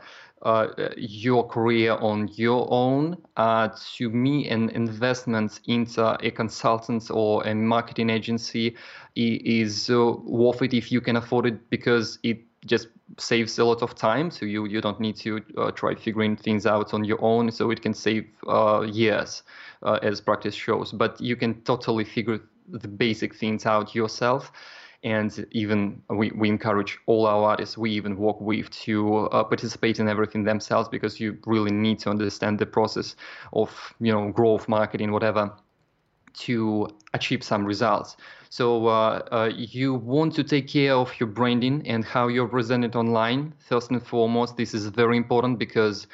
your career on your own. Uh, to me, an investment into a consultant or a marketing agency is uh, worth it if you can afford it because it just saves a lot of time so you you don't need to uh, try figuring things out on your own so it can save uh, years uh, as practice shows but you can totally figure the basic things out yourself and even we, we encourage all our artists we even work with to uh, participate in everything themselves because you really need to understand the process of you know growth marketing whatever to achieve some results. So uh, uh, you want to take care of your branding and how you're presented online. First and foremost, this is very important because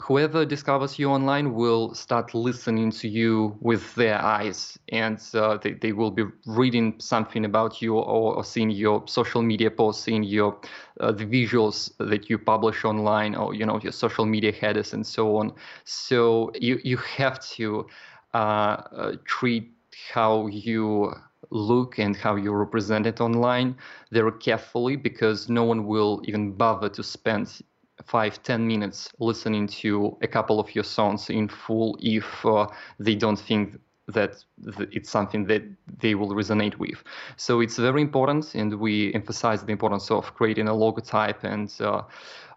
whoever discovers you online will start listening to you with their eyes and uh, they, they will be reading something about you or, or seeing your social media posts seeing your uh, the visuals that you publish online or you know your social media headers and so on. So you you have to uh, uh, treat how you look and how you represent it online very carefully because no one will even bother to spend five ten minutes listening to a couple of your songs in full if uh, they don't think that it's something that they will resonate with. So it's very important, and we emphasize the importance of creating a logotype and uh,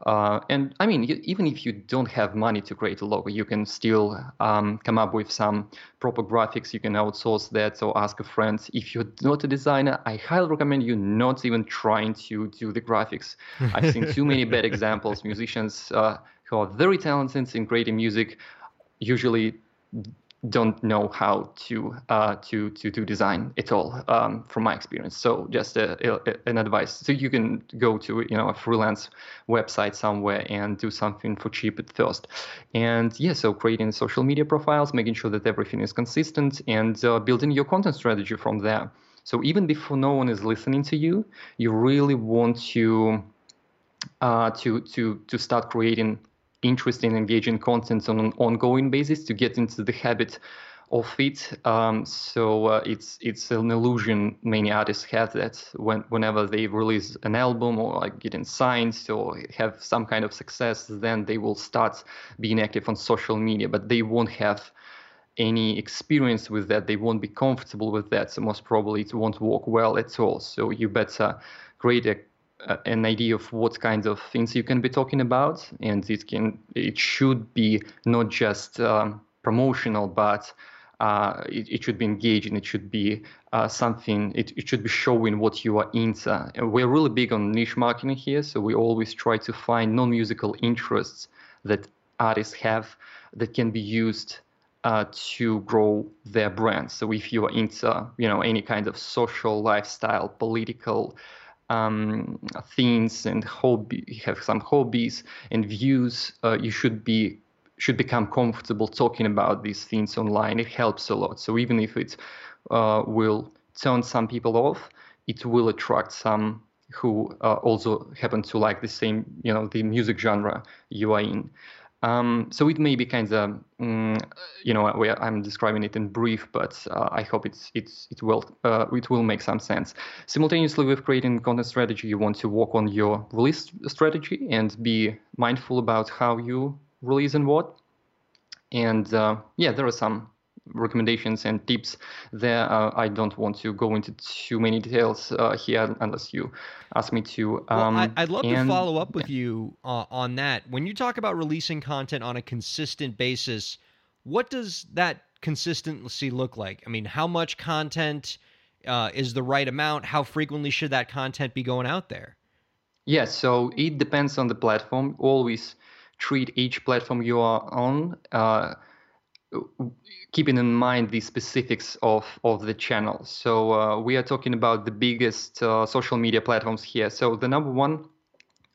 uh, and I mean, even if you don't have money to create a logo, you can still um, come up with some proper graphics. You can outsource that or ask a friend. If you're not a designer, I highly recommend you not even trying to do the graphics. I've seen too many bad examples. Musicians uh, who are very talented in creating music usually don't know how to uh, to to do design at all um, from my experience. So just a, a, an advice. So you can go to you know a freelance website somewhere and do something for cheap at first. And yeah, so creating social media profiles, making sure that everything is consistent, and uh, building your content strategy from there. So even before no one is listening to you, you really want to uh, to to to start creating interesting, engaging content on an ongoing basis to get into the habit of it. Um, so uh, it's it's an illusion many artists have that when whenever they release an album or like getting signed or have some kind of success, then they will start being active on social media, but they won't have any experience with that. They won't be comfortable with that. So most probably it won't work well at all. So you better create a an idea of what kinds of things you can be talking about, and it can it should be not just um, promotional, but uh, it, it, should be engaging. It should be uh, something. It, it should be showing what you are into. And we're really big on niche marketing here, so we always try to find non-musical interests that artists have that can be used uh, to grow their brand. So if you are into, you know, any kind of social lifestyle, political um, things and hobby, have some hobbies and views, uh, you should be should become comfortable talking about these things online. It helps a lot. So even if it uh, will turn some people off, it will attract some who uh, also happen to like the same, you know, the music genre you are in. Um, so it may be kind of, um, you know, I'm describing it in brief, but uh, I hope it's it's it will uh, it will make some sense. Simultaneously with creating content strategy, you want to work on your release strategy and be mindful about how you release and what. And uh, yeah, there are some recommendations and tips there. Uh, I don't want to go into too many details uh, here unless you ask me to. Um, well, I, would love and, to follow up with yeah. you uh, on that. When you talk about releasing content on a consistent basis, what does that consistency look like? I mean, how much content uh, is the right amount? How frequently should that content be going out there? Yes, yeah, so it depends on the platform. Always treat each platform you are on, uh, keeping in mind the specifics of, of the channel. So uh, we are talking about the biggest uh, social media platforms here. So the number one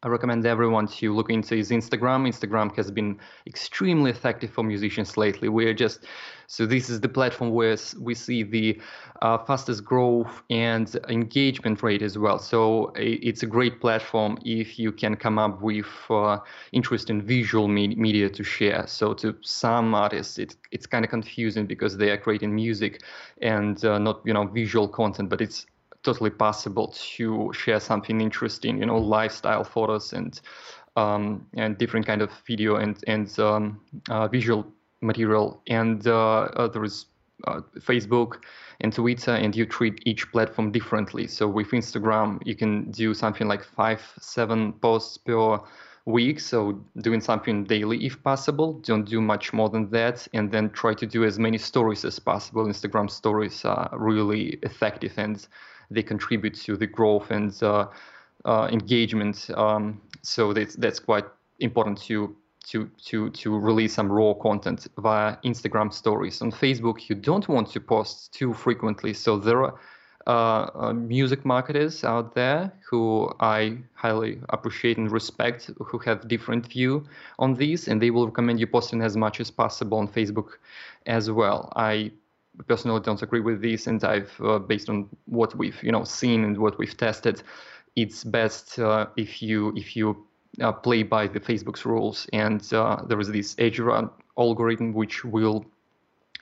I recommend everyone to look into his Instagram. Instagram has been extremely effective for musicians lately. We're just so this is the platform where we see the uh, fastest growth and engagement rate as well. So it's a great platform if you can come up with uh, interesting visual me- media to share. So to some artists, it, it's kind of confusing because they are creating music and uh, not you know visual content, but it's totally possible to share something interesting, you know, lifestyle photos and um, and different kind of video and and um, uh, visual material. And uh, uh, there is uh, Facebook and Twitter, and you treat each platform differently. So with Instagram, you can do something like five, seven posts per week so doing something daily if possible don't do much more than that and then try to do as many stories as possible instagram stories are really effective and they contribute to the growth and uh, uh, engagement. Um, so that's that's quite important to to to to release some raw content via Instagram stories. On Facebook, you don't want to post too frequently. So there are uh, uh, music marketers out there who I highly appreciate and respect, who have different view on these, and they will recommend you posting as much as possible on Facebook as well. I personally don't agree with this, and I've uh, based on what we've you know seen and what we've tested, it's best uh, if you if you uh, play by the Facebook's rules, and uh, there is this age algorithm which will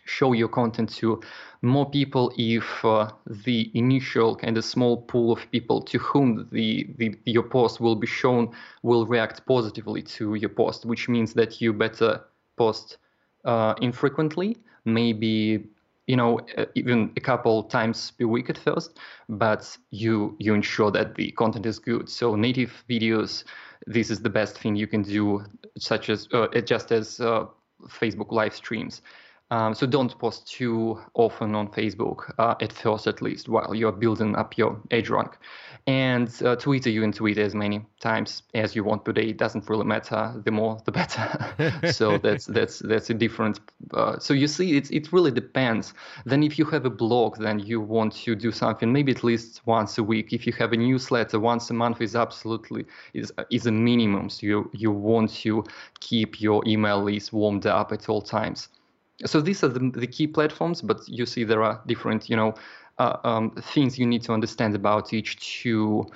show your content to more people if uh, the initial kind of small pool of people to whom the, the your post will be shown will react positively to your post, which means that you better post uh, infrequently, maybe you know uh, even a couple times per week at first but you you ensure that the content is good so native videos this is the best thing you can do such as uh, just as uh, facebook live streams um, so don't post too often on Facebook, uh, at first at least, while you're building up your EdgeRank. And uh, Twitter, you can tweet as many times as you want per day. It doesn't really matter. The more, the better. so that's that's that's a different. Uh, so you see, it it really depends. Then if you have a blog, then you want to do something maybe at least once a week. If you have a newsletter, once a month is absolutely is is a minimum. So you you want to keep your email list warmed up at all times so these are the, the, key platforms but you see there are different you know uh, um, things you need to understand about each to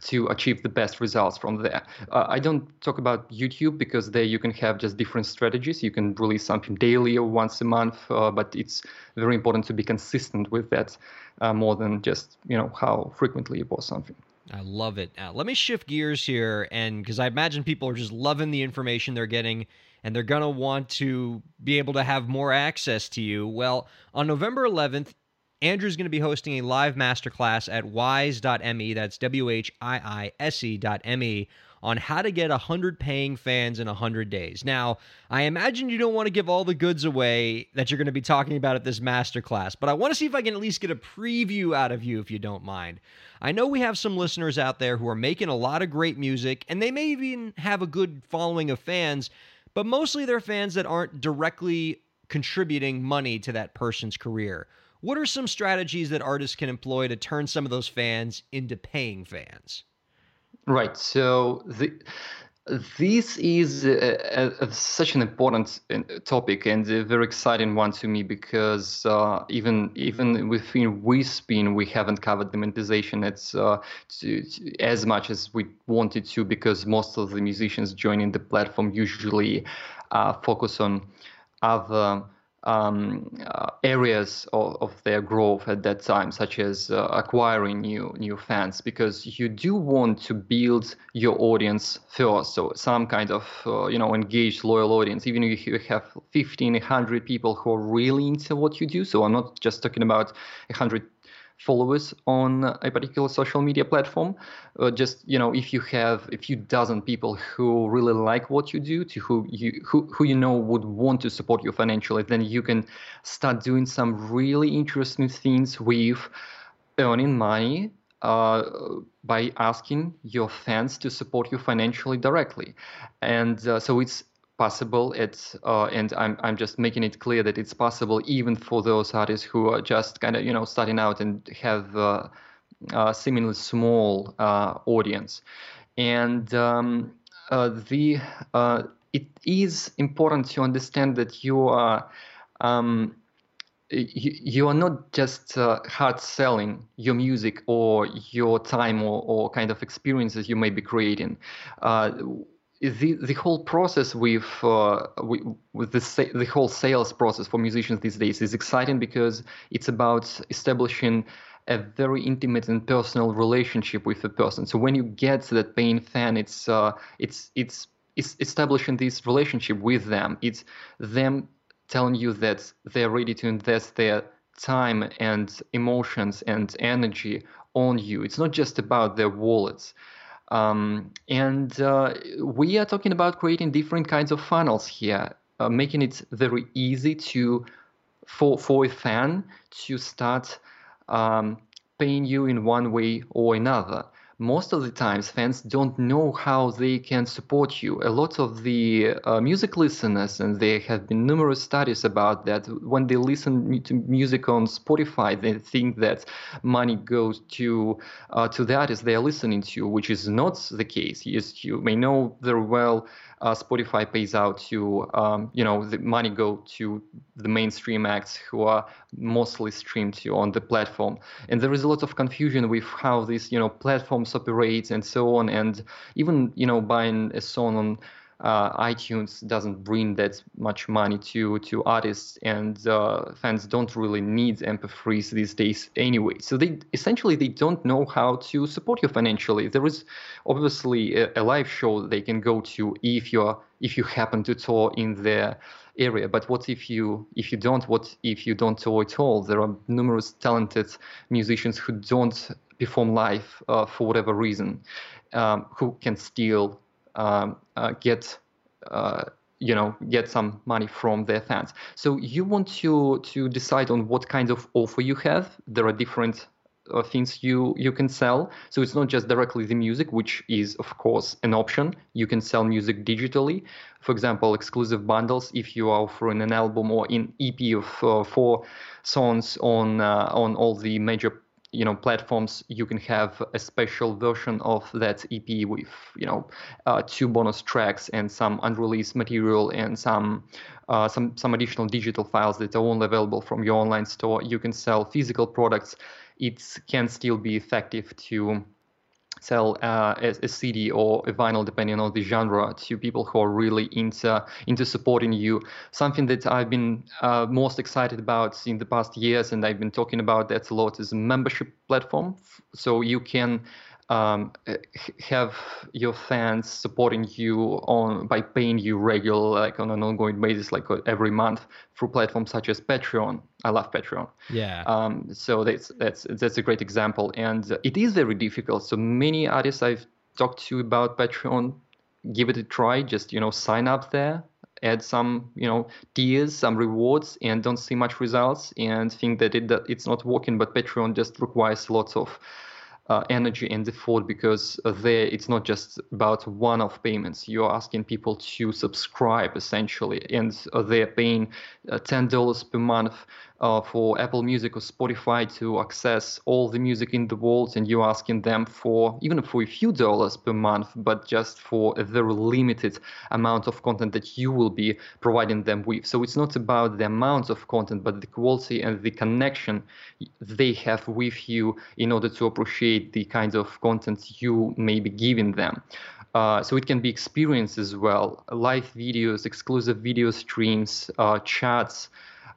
to achieve the best results from there. Uh, I don't talk about YouTube because there you can have just different strategies. You can release something daily or once a month, uh, but it's very important to be consistent with that uh, more than just you know how frequently you post something. I love it. let me shift gears here, and because I imagine people are just loving the information they're getting and they're going to want to be able to have more access to you. Well, on November 11th, Andrew's going to be hosting a live masterclass at whiise.me, that's W H I I S E.me, on how to get 100 paying fans in 100 days. Now, I imagine you don't want to give all the goods away that you're going to be talking about at this masterclass, but I want to see if I can at least get a preview out of you if you don't mind. I know we have some listeners out there who are making a lot of great music, and they may even have a good following of fans but mostly they're fans that aren't directly contributing money to that person's career. What are some strategies that artists can employ to turn some of those fans into paying fans? Right. So the this is a, a, such an important uh, topic and a very exciting one to me because uh, even even within WeSpin we haven't covered the monetization it's uh, to, to, as much as we wanted to because most of the musicians joining the platform usually uh, focus on other um, uh, areas of, of, their growth at that time, such as uh, acquiring new new fans, because you do want to build your audience first. So some kind of uh, you know engaged, loyal audience. Even if you have 15, 100 people who are really into what you do. So I'm not just talking about 100 followers on a particular social media platform. Uh, just you know, if you have a few dozen people who really like what you do, to who you who, who you know would want to support you financially, then you can start doing some really interesting things with earning money uh, by asking your fans to support you financially directly. And uh, so it's possible. It's uh, and I'm I'm just making it clear that it's possible even for those artists who are just kind of you know starting out and have uh, a seemingly small uh, audience. And um, uh, the it is important to understand that you are. Um, you, you are not just uh, hard selling your music or your time or, or kind of experiences you may be creating. The the whole process with uh, with the the whole sales process for musicians these days is exciting because it's about establishing a very intimate and personal relationship with a person. So when you get to that paying fan, it's uh, it's it's it's establishing this relationship with them. It's them telling you that they're ready to invest their time and emotions and energy on you. It's not just about their wallets. Um, and uh, we are talking about creating different kinds of funnels here, uh, making it very easy to for for a fan to start um, paying you in one way or another most of the times fans don't know how they can support you. A lot of the uh, music listeners, and there have been numerous studies about that, when they listen to music on Spotify, they think that money goes to uh, to the artist they are listening to, which is not the case. Yes, you may know very well uh, Spotify pays out to, um, you know, the money go to the mainstream acts who are mostly streamed to on the platform. And there is a lot of confusion with how these, you know, platforms operate and so on. And even, you know, buying a song on uh, iTunes doesn't bring that much money to to artists, and uh, fans don't really need MP3s these days anyway. So they essentially they don't know how to support you financially. There is obviously a, a live show they can go to if you're if you happen to tour in their area. But what if you if you don't? What if you don't tour at all? There are numerous talented musicians who don't perform live uh, for whatever reason, um, who can still um, uh, get uh, you know get some money from their fans. So you want to to decide on what kind of offer you have. There are different uh, things you you can sell. So it's not just directly the music which is of course an option. You can sell music digitally. For example exclusive bundles if you are offering an album or an ep of uh, four songs on uh, on all the major you know platforms you can have a special version of that ep with you know uh, two bonus tracks and some unreleased material and some uh, some some additional digital files that are only available from your online store. You can sell physical products. It can still be effective to sell uh, a, a, CD or a vinyl, depending on the genre, to people who are really into into supporting you. Something that I've been uh, most excited about in the past years, and I've been talking about that a lot, is a membership platform. So you can um, have your fans supporting you on by paying you regular, like on an ongoing basis, like uh, every month through platforms such as Patreon. I love Patreon. Yeah. Um, so that's that's that's a great example, and it is very difficult. So many artists I've talked to about Patreon, give it a try. Just you know, sign up there, add some you know tiers some rewards and don't see much results and think that it that it's not working but patreon just requires lots of uh, energy and effort because there it's not just about one-off payments. You're asking people to subscribe essentially, and they're paying uh, ten dollars per month uh, for Apple Music or Spotify to access all the music in the world, and you're asking them for even for a few dollars per month, but just for a very limited amount of content that you will be providing them with. So it's not about the amount of content, but the quality and the connection they have with you in order to appreciate the kinds of content you may be giving them. Uh, so it can be experience as well, live videos, exclusive video streams, uh, chats,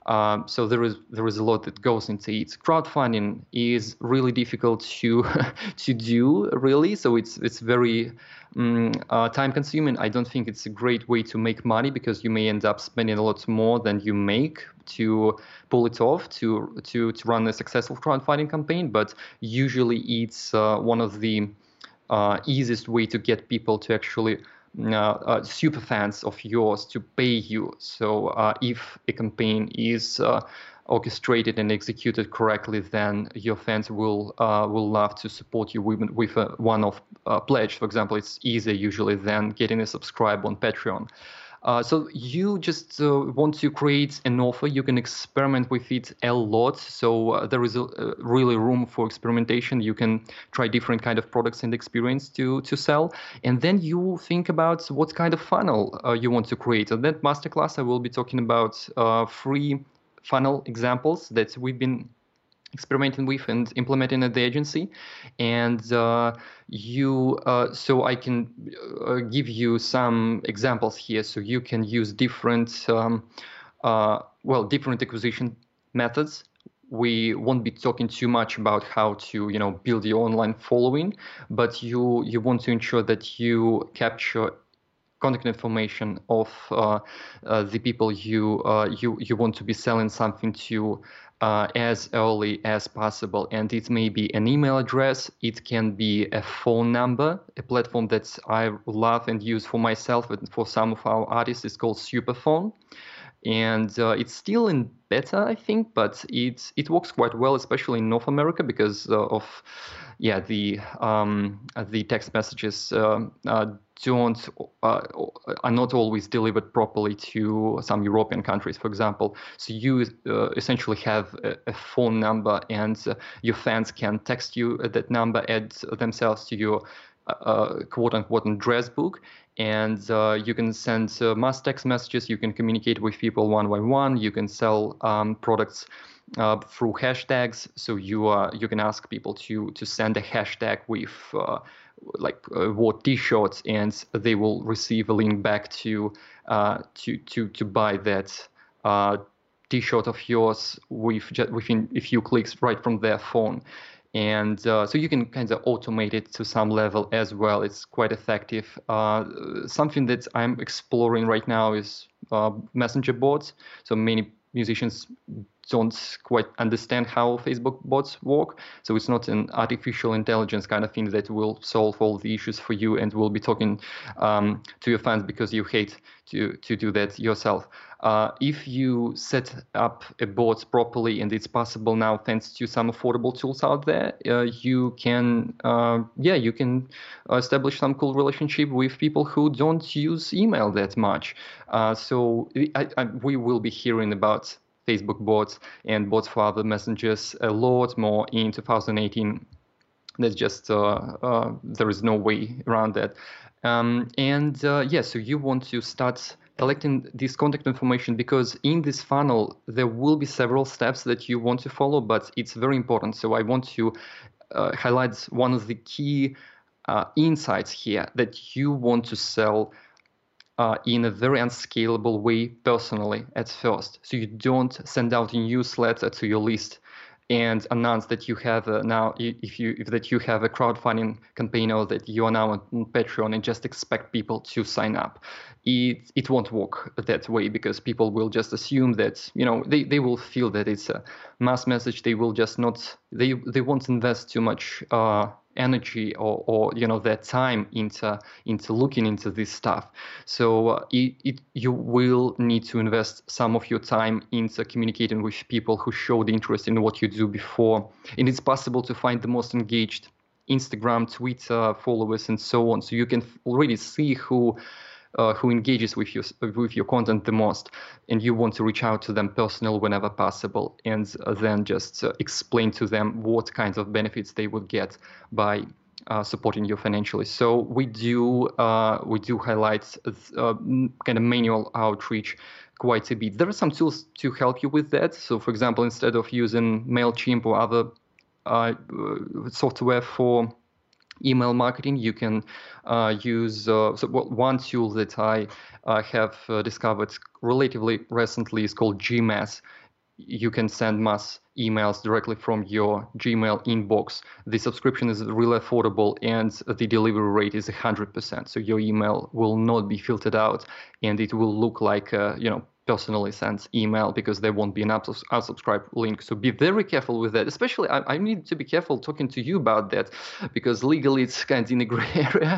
um, so there is there is a lot that goes into it. Crowdfunding is really difficult to to do, really. So it's it's very um, uh, time consuming. I don't think it's a great way to make money because you may end up spending a lot more than you make to pull it off to to to run a successful crowdfunding campaign. But usually it's uh, one of the uh, easiest way to get people to actually super fans of yours to pay you. So uh, if a campaign is orchestrated and executed correctly, then your fans will uh, will love to support you with, with a one-off uh, pledge. For example, it's easier usually than getting a subscribe on Patreon. Uh, so you just uh, want to create an offer. You can experiment with it a lot. So uh, there is a, uh, really room for experimentation. You can try different kind of products and experience to to sell, and then you think about what kind of funnel uh, you want to create. And that masterclass, I will be talking about free funnel examples that we've been experimenting with and implementing at the agency. And uh, you uh, so i can uh, give you some examples here. So you can use different um, uh, well different acquisition methods. We won't be talking too much about how to you know build your online following but you you want to ensure that you capture contact information of uh, uh, the people you uh, you you want to be selling something to uh, as early as possible. And it may be an email address, it can be a phone number, a platform that I love and use for myself and for some of our artists is called Superphone. And uh, it's still in beta, I think, but it it works quite well, especially in North America because uh, of yeah the um, the text messages um, uh, don't uh, are not always delivered properly to some European countries, for example. So you uh, essentially have a, a, phone number, and uh, your fans can text you that number, add themselves to your uh, quote unquote address book, and uh, you can send uh, mass text messages. You can communicate with people one by one. You can sell um, products uh, through hashtags. So you uh, you can ask people to to send a hashtag with uh, like uh, what T-shirts, and they will receive a link back to uh, to to to buy that uh, T-shirt of yours with just within a few clicks right from their phone. And so you can kind of automate it to some level as well. It's quite effective. something that I'm exploring right now is messenger bots. So many musicians don't quite understand how Facebook bots work. So it's not an artificial intelligence kind of thing that will solve all the issues for you and will be talking um, to your fans because you hate to, to do that yourself. Uh, if you set up a bot properly, and it's possible now thanks to some affordable tools out there, uh, you can, uh, yeah, you can establish some cool relationship with people who don't use email that much. Uh, so I, I, we will be hearing about Facebook bots and bots for other messengers a lot more in 2018. That's just uh, uh, there is no way around that. Um, and uh, yeah, so you want to start collecting this contact information because in this funnel there will be several steps that you want to follow, but it's very important. So I want to uh, highlight one of the key uh, insights here that you want to sell uh, in a very unscalable way personally at first. So you don't send out a newsletter to your list and announce that you have a, now if you if that you have a crowdfunding campaign or that you are now on Patreon and just expect people to sign up. It it won't work that way because people will just assume that you know they, they will feel that it's a mass message. They will just not they they won't invest too much uh, energy or, or you know their time into into looking into this stuff. So uh, it, it, you will need to invest some of your time into communicating with people who showed interest in what you do before. And it's possible to find the most engaged instagram twitter followers and so on. So you can already see who uh, who engages with your with your content the most, and you want to reach out to them personally whenever possible, and uh, then just uh, explain to them what kinds of benefits they would get by uh, supporting you financially. So we do uh, we do highlight uh, kind of manual outreach quite a bit. There are some tools to help you with that. So for example, instead of using Mailchimp or other software for email marketing, you can uh, use uh, so one tool that I uh, have uh, discovered relatively recently is called GMass. You can send mass emails directly from your Gmail inbox. The subscription is really affordable and the delivery rate is 100%. So your email will not be filtered out and it will look like, uh, you know, personally sends email because there won't be an unsubscribe link. So be very careful with that. Especially, I, I, need to be careful talking to you about that because legally it's kind of in a gray area.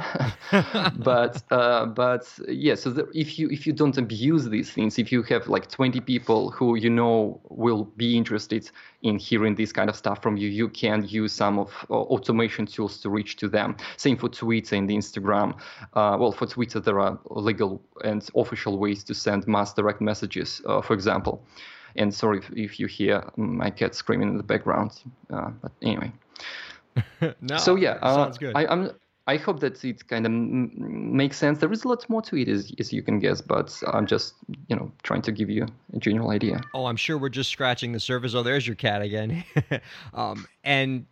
but uh, but yeah, so the, if you if you don't abuse these things, if you have like 20 people who you know will be interested in hearing this kind of stuff from you, you can use some of uh, automation tools to reach to them. Same for Twitter and Instagram. Uh, well, for Twitter there are legal and official ways to send mass direct messages, uh, for example. And sorry if, if, you hear my cat screaming in the background. Uh, but anyway. no, so yeah, uh, sounds good. I, am I hope that it kind of m- makes sense. There is a lot more to it, as, as you can guess, but I'm just, you know, trying to give you a general idea. Oh, I'm sure we're just scratching the surface. Oh, there's your cat again. um, and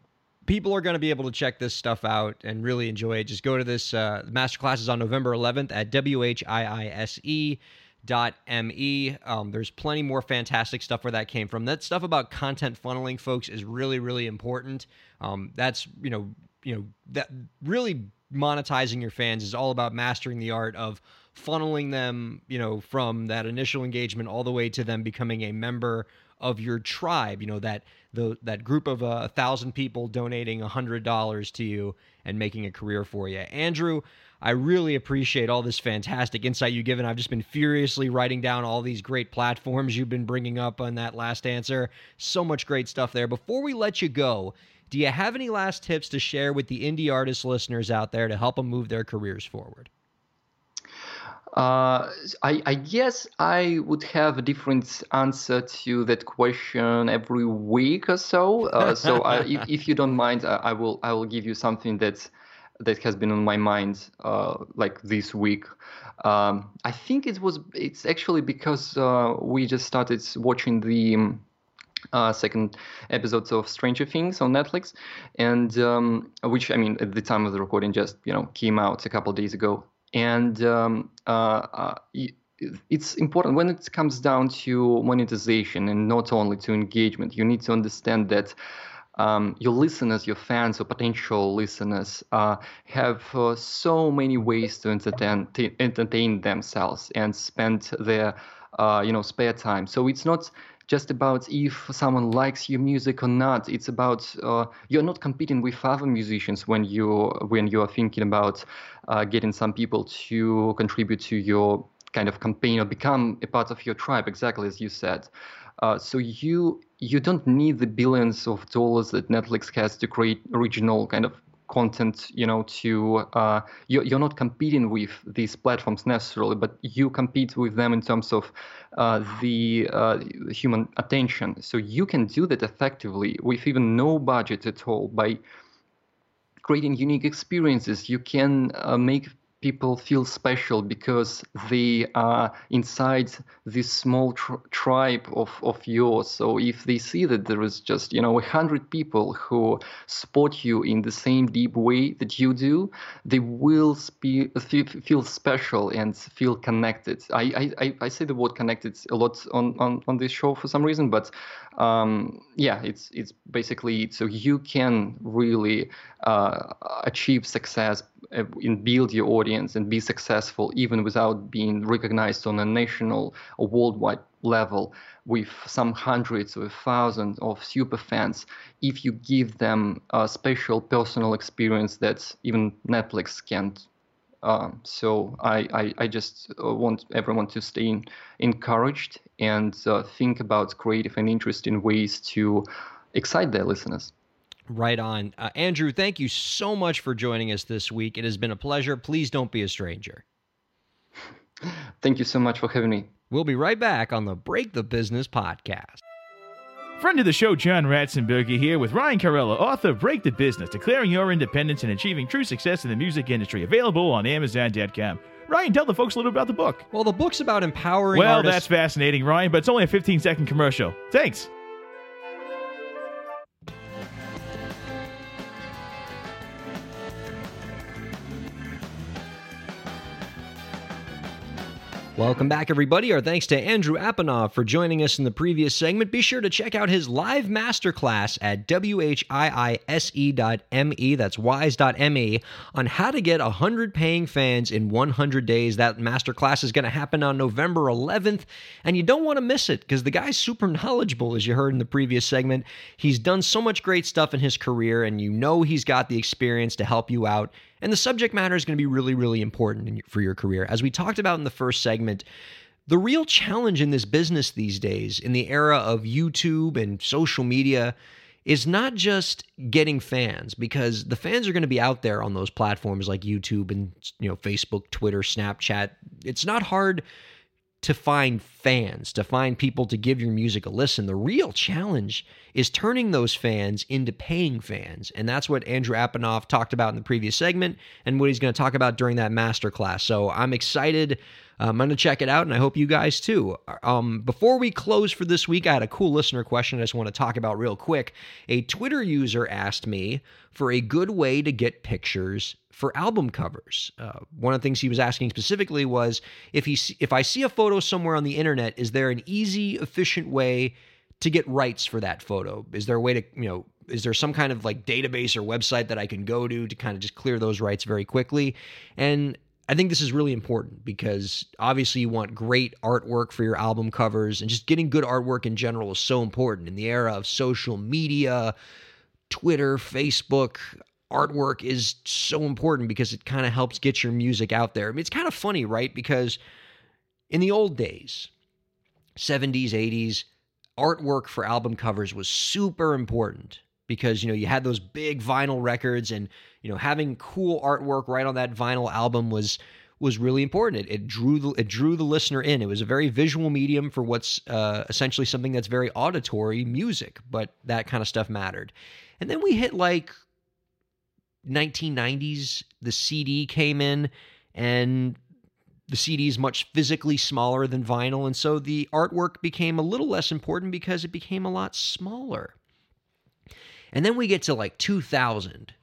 people are going to be able to check this stuff out and really enjoy it. Just go to this uh, masterclass is on November 11th at WHIISE dot me um, there's plenty more fantastic stuff where that came from. That stuff about content funneling folks is really really important. Um, that's you know you know that really monetizing your fans is all about mastering the art of funneling them you know from that initial engagement all the way to them becoming a member of your tribe. You know that the that group of uh, a thousand people donating a hundred dollars to you and making a career for you. Andrew i really appreciate all this fantastic insight you've given i've just been furiously writing down all these great platforms you've been bringing up on that last answer so much great stuff there before we let you go do you have any last tips to share with the indie artist listeners out there to help them move their careers forward? Uh, I, I, guess I would have a different answer to that question every week or so. Uh, so I, if, if, you don't mind, I, I, will I will give you something that that has been on my mind uh, like this week. Um, I think it was it's actually because uh, we just started watching the uh, second episodes of Stranger Things on Netflix, and um, which I mean at the time of the recording just you know came out a couple days ago, and um, uh, uh, it's important when it comes down to monetization and not only to engagement. You need to understand that. Um, your listeners, your fans, or potential listeners uh, have uh, so many ways to entertain, to entertain themselves and spend their, uh, you know, spare time. So it's not just about if someone likes your music or not. It's about uh, you're not competing with other musicians when you when you are thinking about uh, getting some people to contribute to your kind of campaign or become a part of your tribe. Exactly as you said. Uh, so you you don't need the billions of dollars that Netflix has to create original kind of content you know to uh, you're, you're not competing with these platforms necessarily but you compete with them in terms of uh, the uh, human attention. So you can do that effectively with even no budget at all. By creating unique experiences you can uh, make people feel special because they are inside this small tr- tribe of, of yours. So if they see that there is just, you know, a hundred people who support you in the same deep way that you do, they will spe- feel special and feel connected. I, I, I say the word connected a lot on, on, on this show for some reason, but um, yeah, it's it's basically so you can really uh, achieve success uh, in build your audience and be successful even without being recognized on a national or worldwide level with some hundreds or thousands of super fans if you give them a special personal experience that even Netflix can't um, so I, I, I, just uh, want everyone to stay in, encouraged and uh, think about creative and interesting ways to excite their listeners. Right on. Uh, Andrew, thank you so much for joining us this week. It has been a pleasure. Please don't be a stranger. Thank you so much for having me. We'll be right back on the Break the Business podcast. Friend of the show, John Ratzenberger here with Ryan Kairalla, author of Break the Business, Declaring Your Independence and Achieving True Success in the Music Industry, available on Amazon.com. Ryan, tell the folks a little about the book. Well, the book's about empowering Well, artists. that's fascinating, Ryan, but it's only a 15 second commercial. Thanks. Welcome back, everybody. Our thanks to Andrew Apanov for joining us in the previous segment. Be sure to check out his live masterclass at whiise.me, that's wise.me, on how to get 100 paying fans in 100 days. That masterclass is going to happen on November 11th, and you don't want to miss it because the guy's super knowledgeable, as you heard in the previous segment. He's done so much great stuff in his career, and you know he's got the experience to help you out and the subject matter is going to be really, really important for your career. As we talked about in the first segment, the real challenge in this business these days, in the era of YouTube and social media, is not just getting fans because the fans are going to be out there on those platforms like YouTube and you know Facebook, Twitter, Snapchat. It's not hard to find fans, to find people to give your music a listen. The real challenge is turning those fans into paying fans. And that's what Andrew Apanov talked about in the previous segment and what he's going to talk about during that masterclass. So I'm excited. I'm going to check it out, and I hope you guys too. Um, before we close for this week, I had a cool listener question I just want to talk about real quick. A Twitter user asked me for a good way to get pictures for album covers. Uh, one of the things he was asking specifically was if he if I see a photo somewhere on the internet, is there an easy, efficient way to get rights for that photo? Is there a way to you know is there some kind of like database or website that I can go to to kind of just clear those rights very quickly? And I think this is really important because obviously you want great artwork for your album covers and just getting good artwork in general is so important in the era of social media, Twitter, Facebook, artwork is so important because it kind of helps get your music out there. I mean, it's kind of funny, right? Because in the old days, 70s, 80s, artwork for album covers was super important because you know you had those big vinyl records and you know having cool artwork right on that vinyl album was was really important. It, it drew the it drew the listener in. It was a very visual medium for what's uh, essentially something that's very auditory music, but that kind of stuff mattered. And then we hit like 1990s, the CD came in, and the CD is much physically smaller than vinyl. And so the artwork became a little less important because it became a lot smaller. And then we get to like 2000.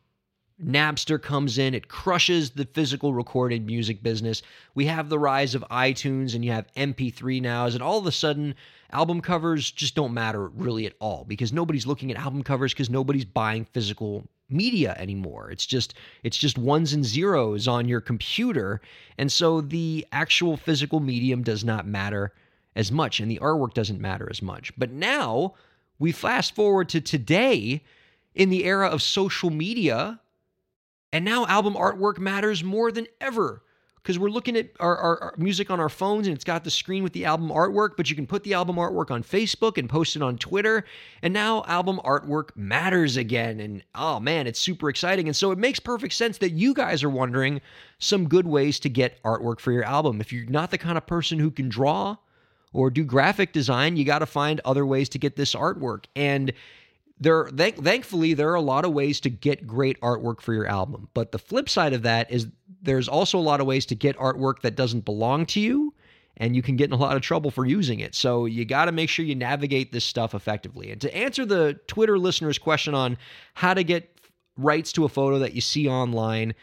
Napster comes in, it crushes the physical recorded music business. We have the rise of iTunes and you have MP3 nows, and all of a sudden, album covers just don't matter really at all because nobody's looking at album covers because nobody's buying physical media anymore. It's just it's just ones and zeros on your computer. And so the actual physical medium does not matter as much and the artwork doesn't matter as much. But now we fast forward to today in the era of social media and now album artwork matters more than ever because we're looking at our, our, our, music on our phones and it's got the screen with the album artwork, but you can put the album artwork on Facebook and post it on Twitter. And now album artwork matters again. And oh man, it's super exciting. And so it makes perfect sense that you guys are wondering some good ways to get artwork for your album. If you're not the kind of person who can draw or do graphic design, you got to find other ways to get this artwork. And there th- thankfully there are a lot of ways to get great artwork for your album. But the flip side of that is there's also a lot of ways to get artwork that doesn't belong to you and you can get in a lot of trouble for using it. So you got to make sure you navigate this stuff effectively. And to answer the twitter listeners question on how to get rights to a photo that you see online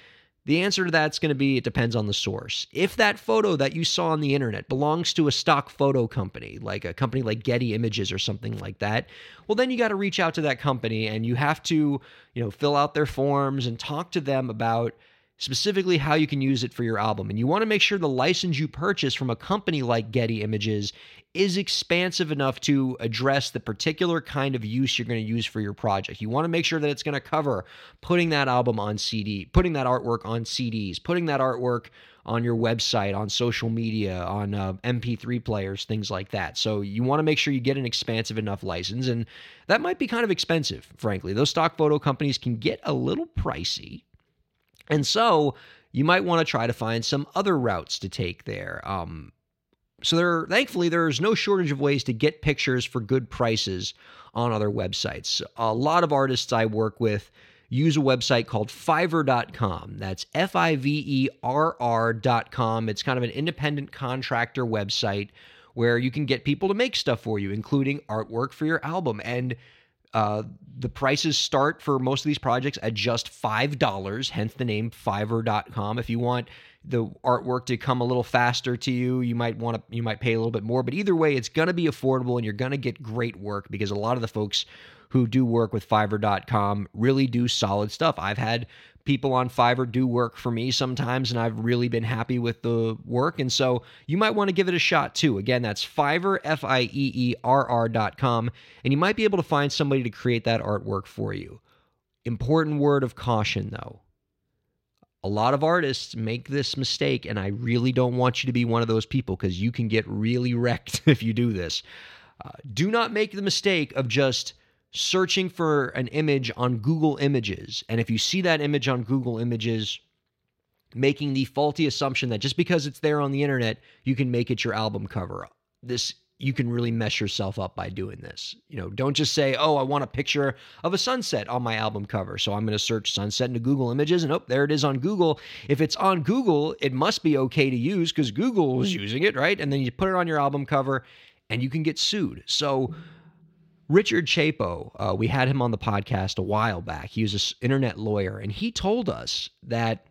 the answer to that's going to be it depends on the source. If that photo that you saw on the internet belongs to a stock photo company, like a company like Getty Images or something like that, well then you got to reach out to that company and you have to, you know, fill out their forms and talk to them about specifically how you can use it for your album. And you want to make sure the license you purchase from a company like Getty Images is expansive enough to address the particular kind of use you're going to use for your project. You want to make sure that it's going to cover putting that album on CD, putting that artwork on CDs, putting that artwork on your website, on social media, on uh, MP3 players, things like that. So you want to make sure you get an expansive enough license, and that might be kind of expensive, frankly. Those stock photo companies can get a little pricey. And so you might want to try to find some other routes to take there. Um, so there, thankfully, there's no shortage of ways to get pictures for good prices on other websites. A lot of artists I work with use a website called Fiverr.com. That's F I V E R R.com. It's kind of an independent contractor website where you can get people to make stuff for you, including artwork for your album. And uh, the prices start for most of these projects at just $5, hence the name Fiverr.com. If you want the artwork to come a little faster to you. You might want to you might pay a little bit more, but either way, it's going to be affordable and you're going to get great work because a lot of the folks who do work with Fiverr.com really do solid stuff. I've had people on Fiverr do work for me sometimes, and I've really been happy with the work. And so you might want to give it a shot too. Again, that's Fiverr, F I E E R R.com, and you might be able to find somebody to create that artwork for you. Important word of caution though. A lot of artists make this mistake, and I really don't want you to be one of those people because you can get really wrecked if you do this. Uh, do not make the mistake of just searching for an image on Google Images. And if you see that image on Google Images, making the faulty assumption that just because it's there on the internet, you can make it your album cover. This you can really mess yourself up by doing this. You know, don't just say, "Oh, I want a picture of a sunset on my album cover." So I'm going to search sunset into Google Images and oh, there it is on Google. If it's on Google, it must be okay to use cuz Google was using it, right? And then you put it on your album cover and you can get sued. So Richard Chapo, uh, we had him on the podcast a while back. He was an internet lawyer, and he told us that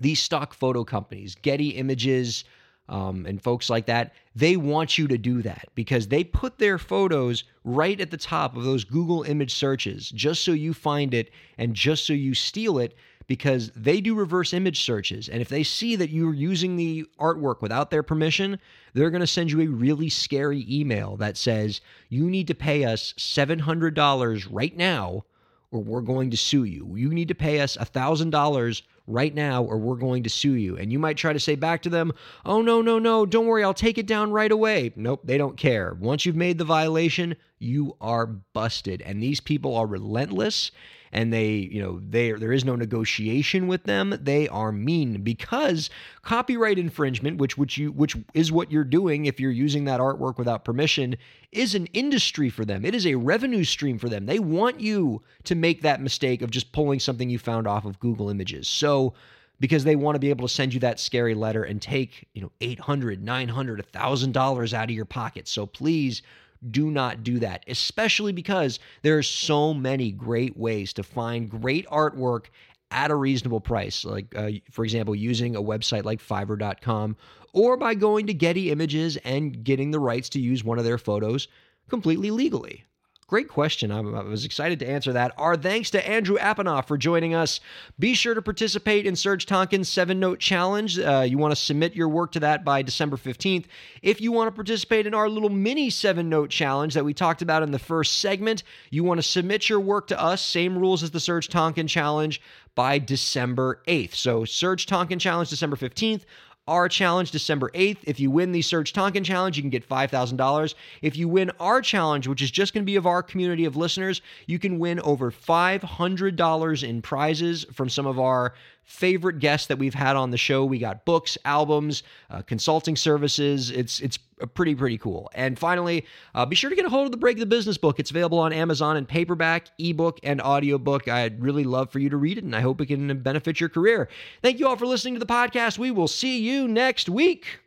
these stock photo companies, Getty Images, um, and folks like that, they want you to do that because they put their photos right at the top of those Google image searches just so you find it and just so you steal it because they do reverse image searches. And if they see that you're using the artwork without their permission, they're going to send you a really scary email that says, you need to pay us $700 right now or we're going to sue you. You need to pay us $1,000 right now or we're going to sue you. And you might try to say back to them, oh, no, no, no, don't worry, I'll take it down right away. Nope, they don't care. Once you've made the violation, you are busted. And these people are relentless and they, you know, they there is no negotiation with them. They are mean because copyright infringement, which which you which is what you're doing if you're using that artwork without permission, is an industry for them. It is a revenue stream for them. They want you to make that mistake of just pulling something you found off of Google Images. So because they want to be able to send you that scary letter and take, you know, 800, 900, $1000 out of your pocket. So please do not do that, especially because there are so many great ways to find great artwork at a reasonable price. Like, uh, for example, using a website like Fiverr.com or by going to Getty Images and getting the rights to use one of their photos completely legally. Great question. I was excited to answer that. Our thanks to Andrew Apanov for joining us. Be sure to participate in Serj Tankian's seven note challenge. Uh, you want to submit your work to that by December 15th. If you want to participate in our little mini seven note challenge that we talked about in the first segment, you want to submit your work to us. Same rules as the Serj Tankian challenge by December 8th. So, Serge Tonkin challenge December 15th our challenge December 8th. If you win the Serj Tankian challenge, you can get $5,000. If you win our challenge, which is just going to be of our community of listeners, you can win over $500 in prizes from some of our favorite guests that we've had on the show. We got books, albums, uh, consulting services. It's it's pretty pretty cool. And finally, uh, be sure to get a hold of the Break the Business book. It's available on Amazon in paperback, ebook, and audiobook. I'd really love for you to read it, and I hope it can benefit your career. Thank you all for listening to the podcast. We will see you next week.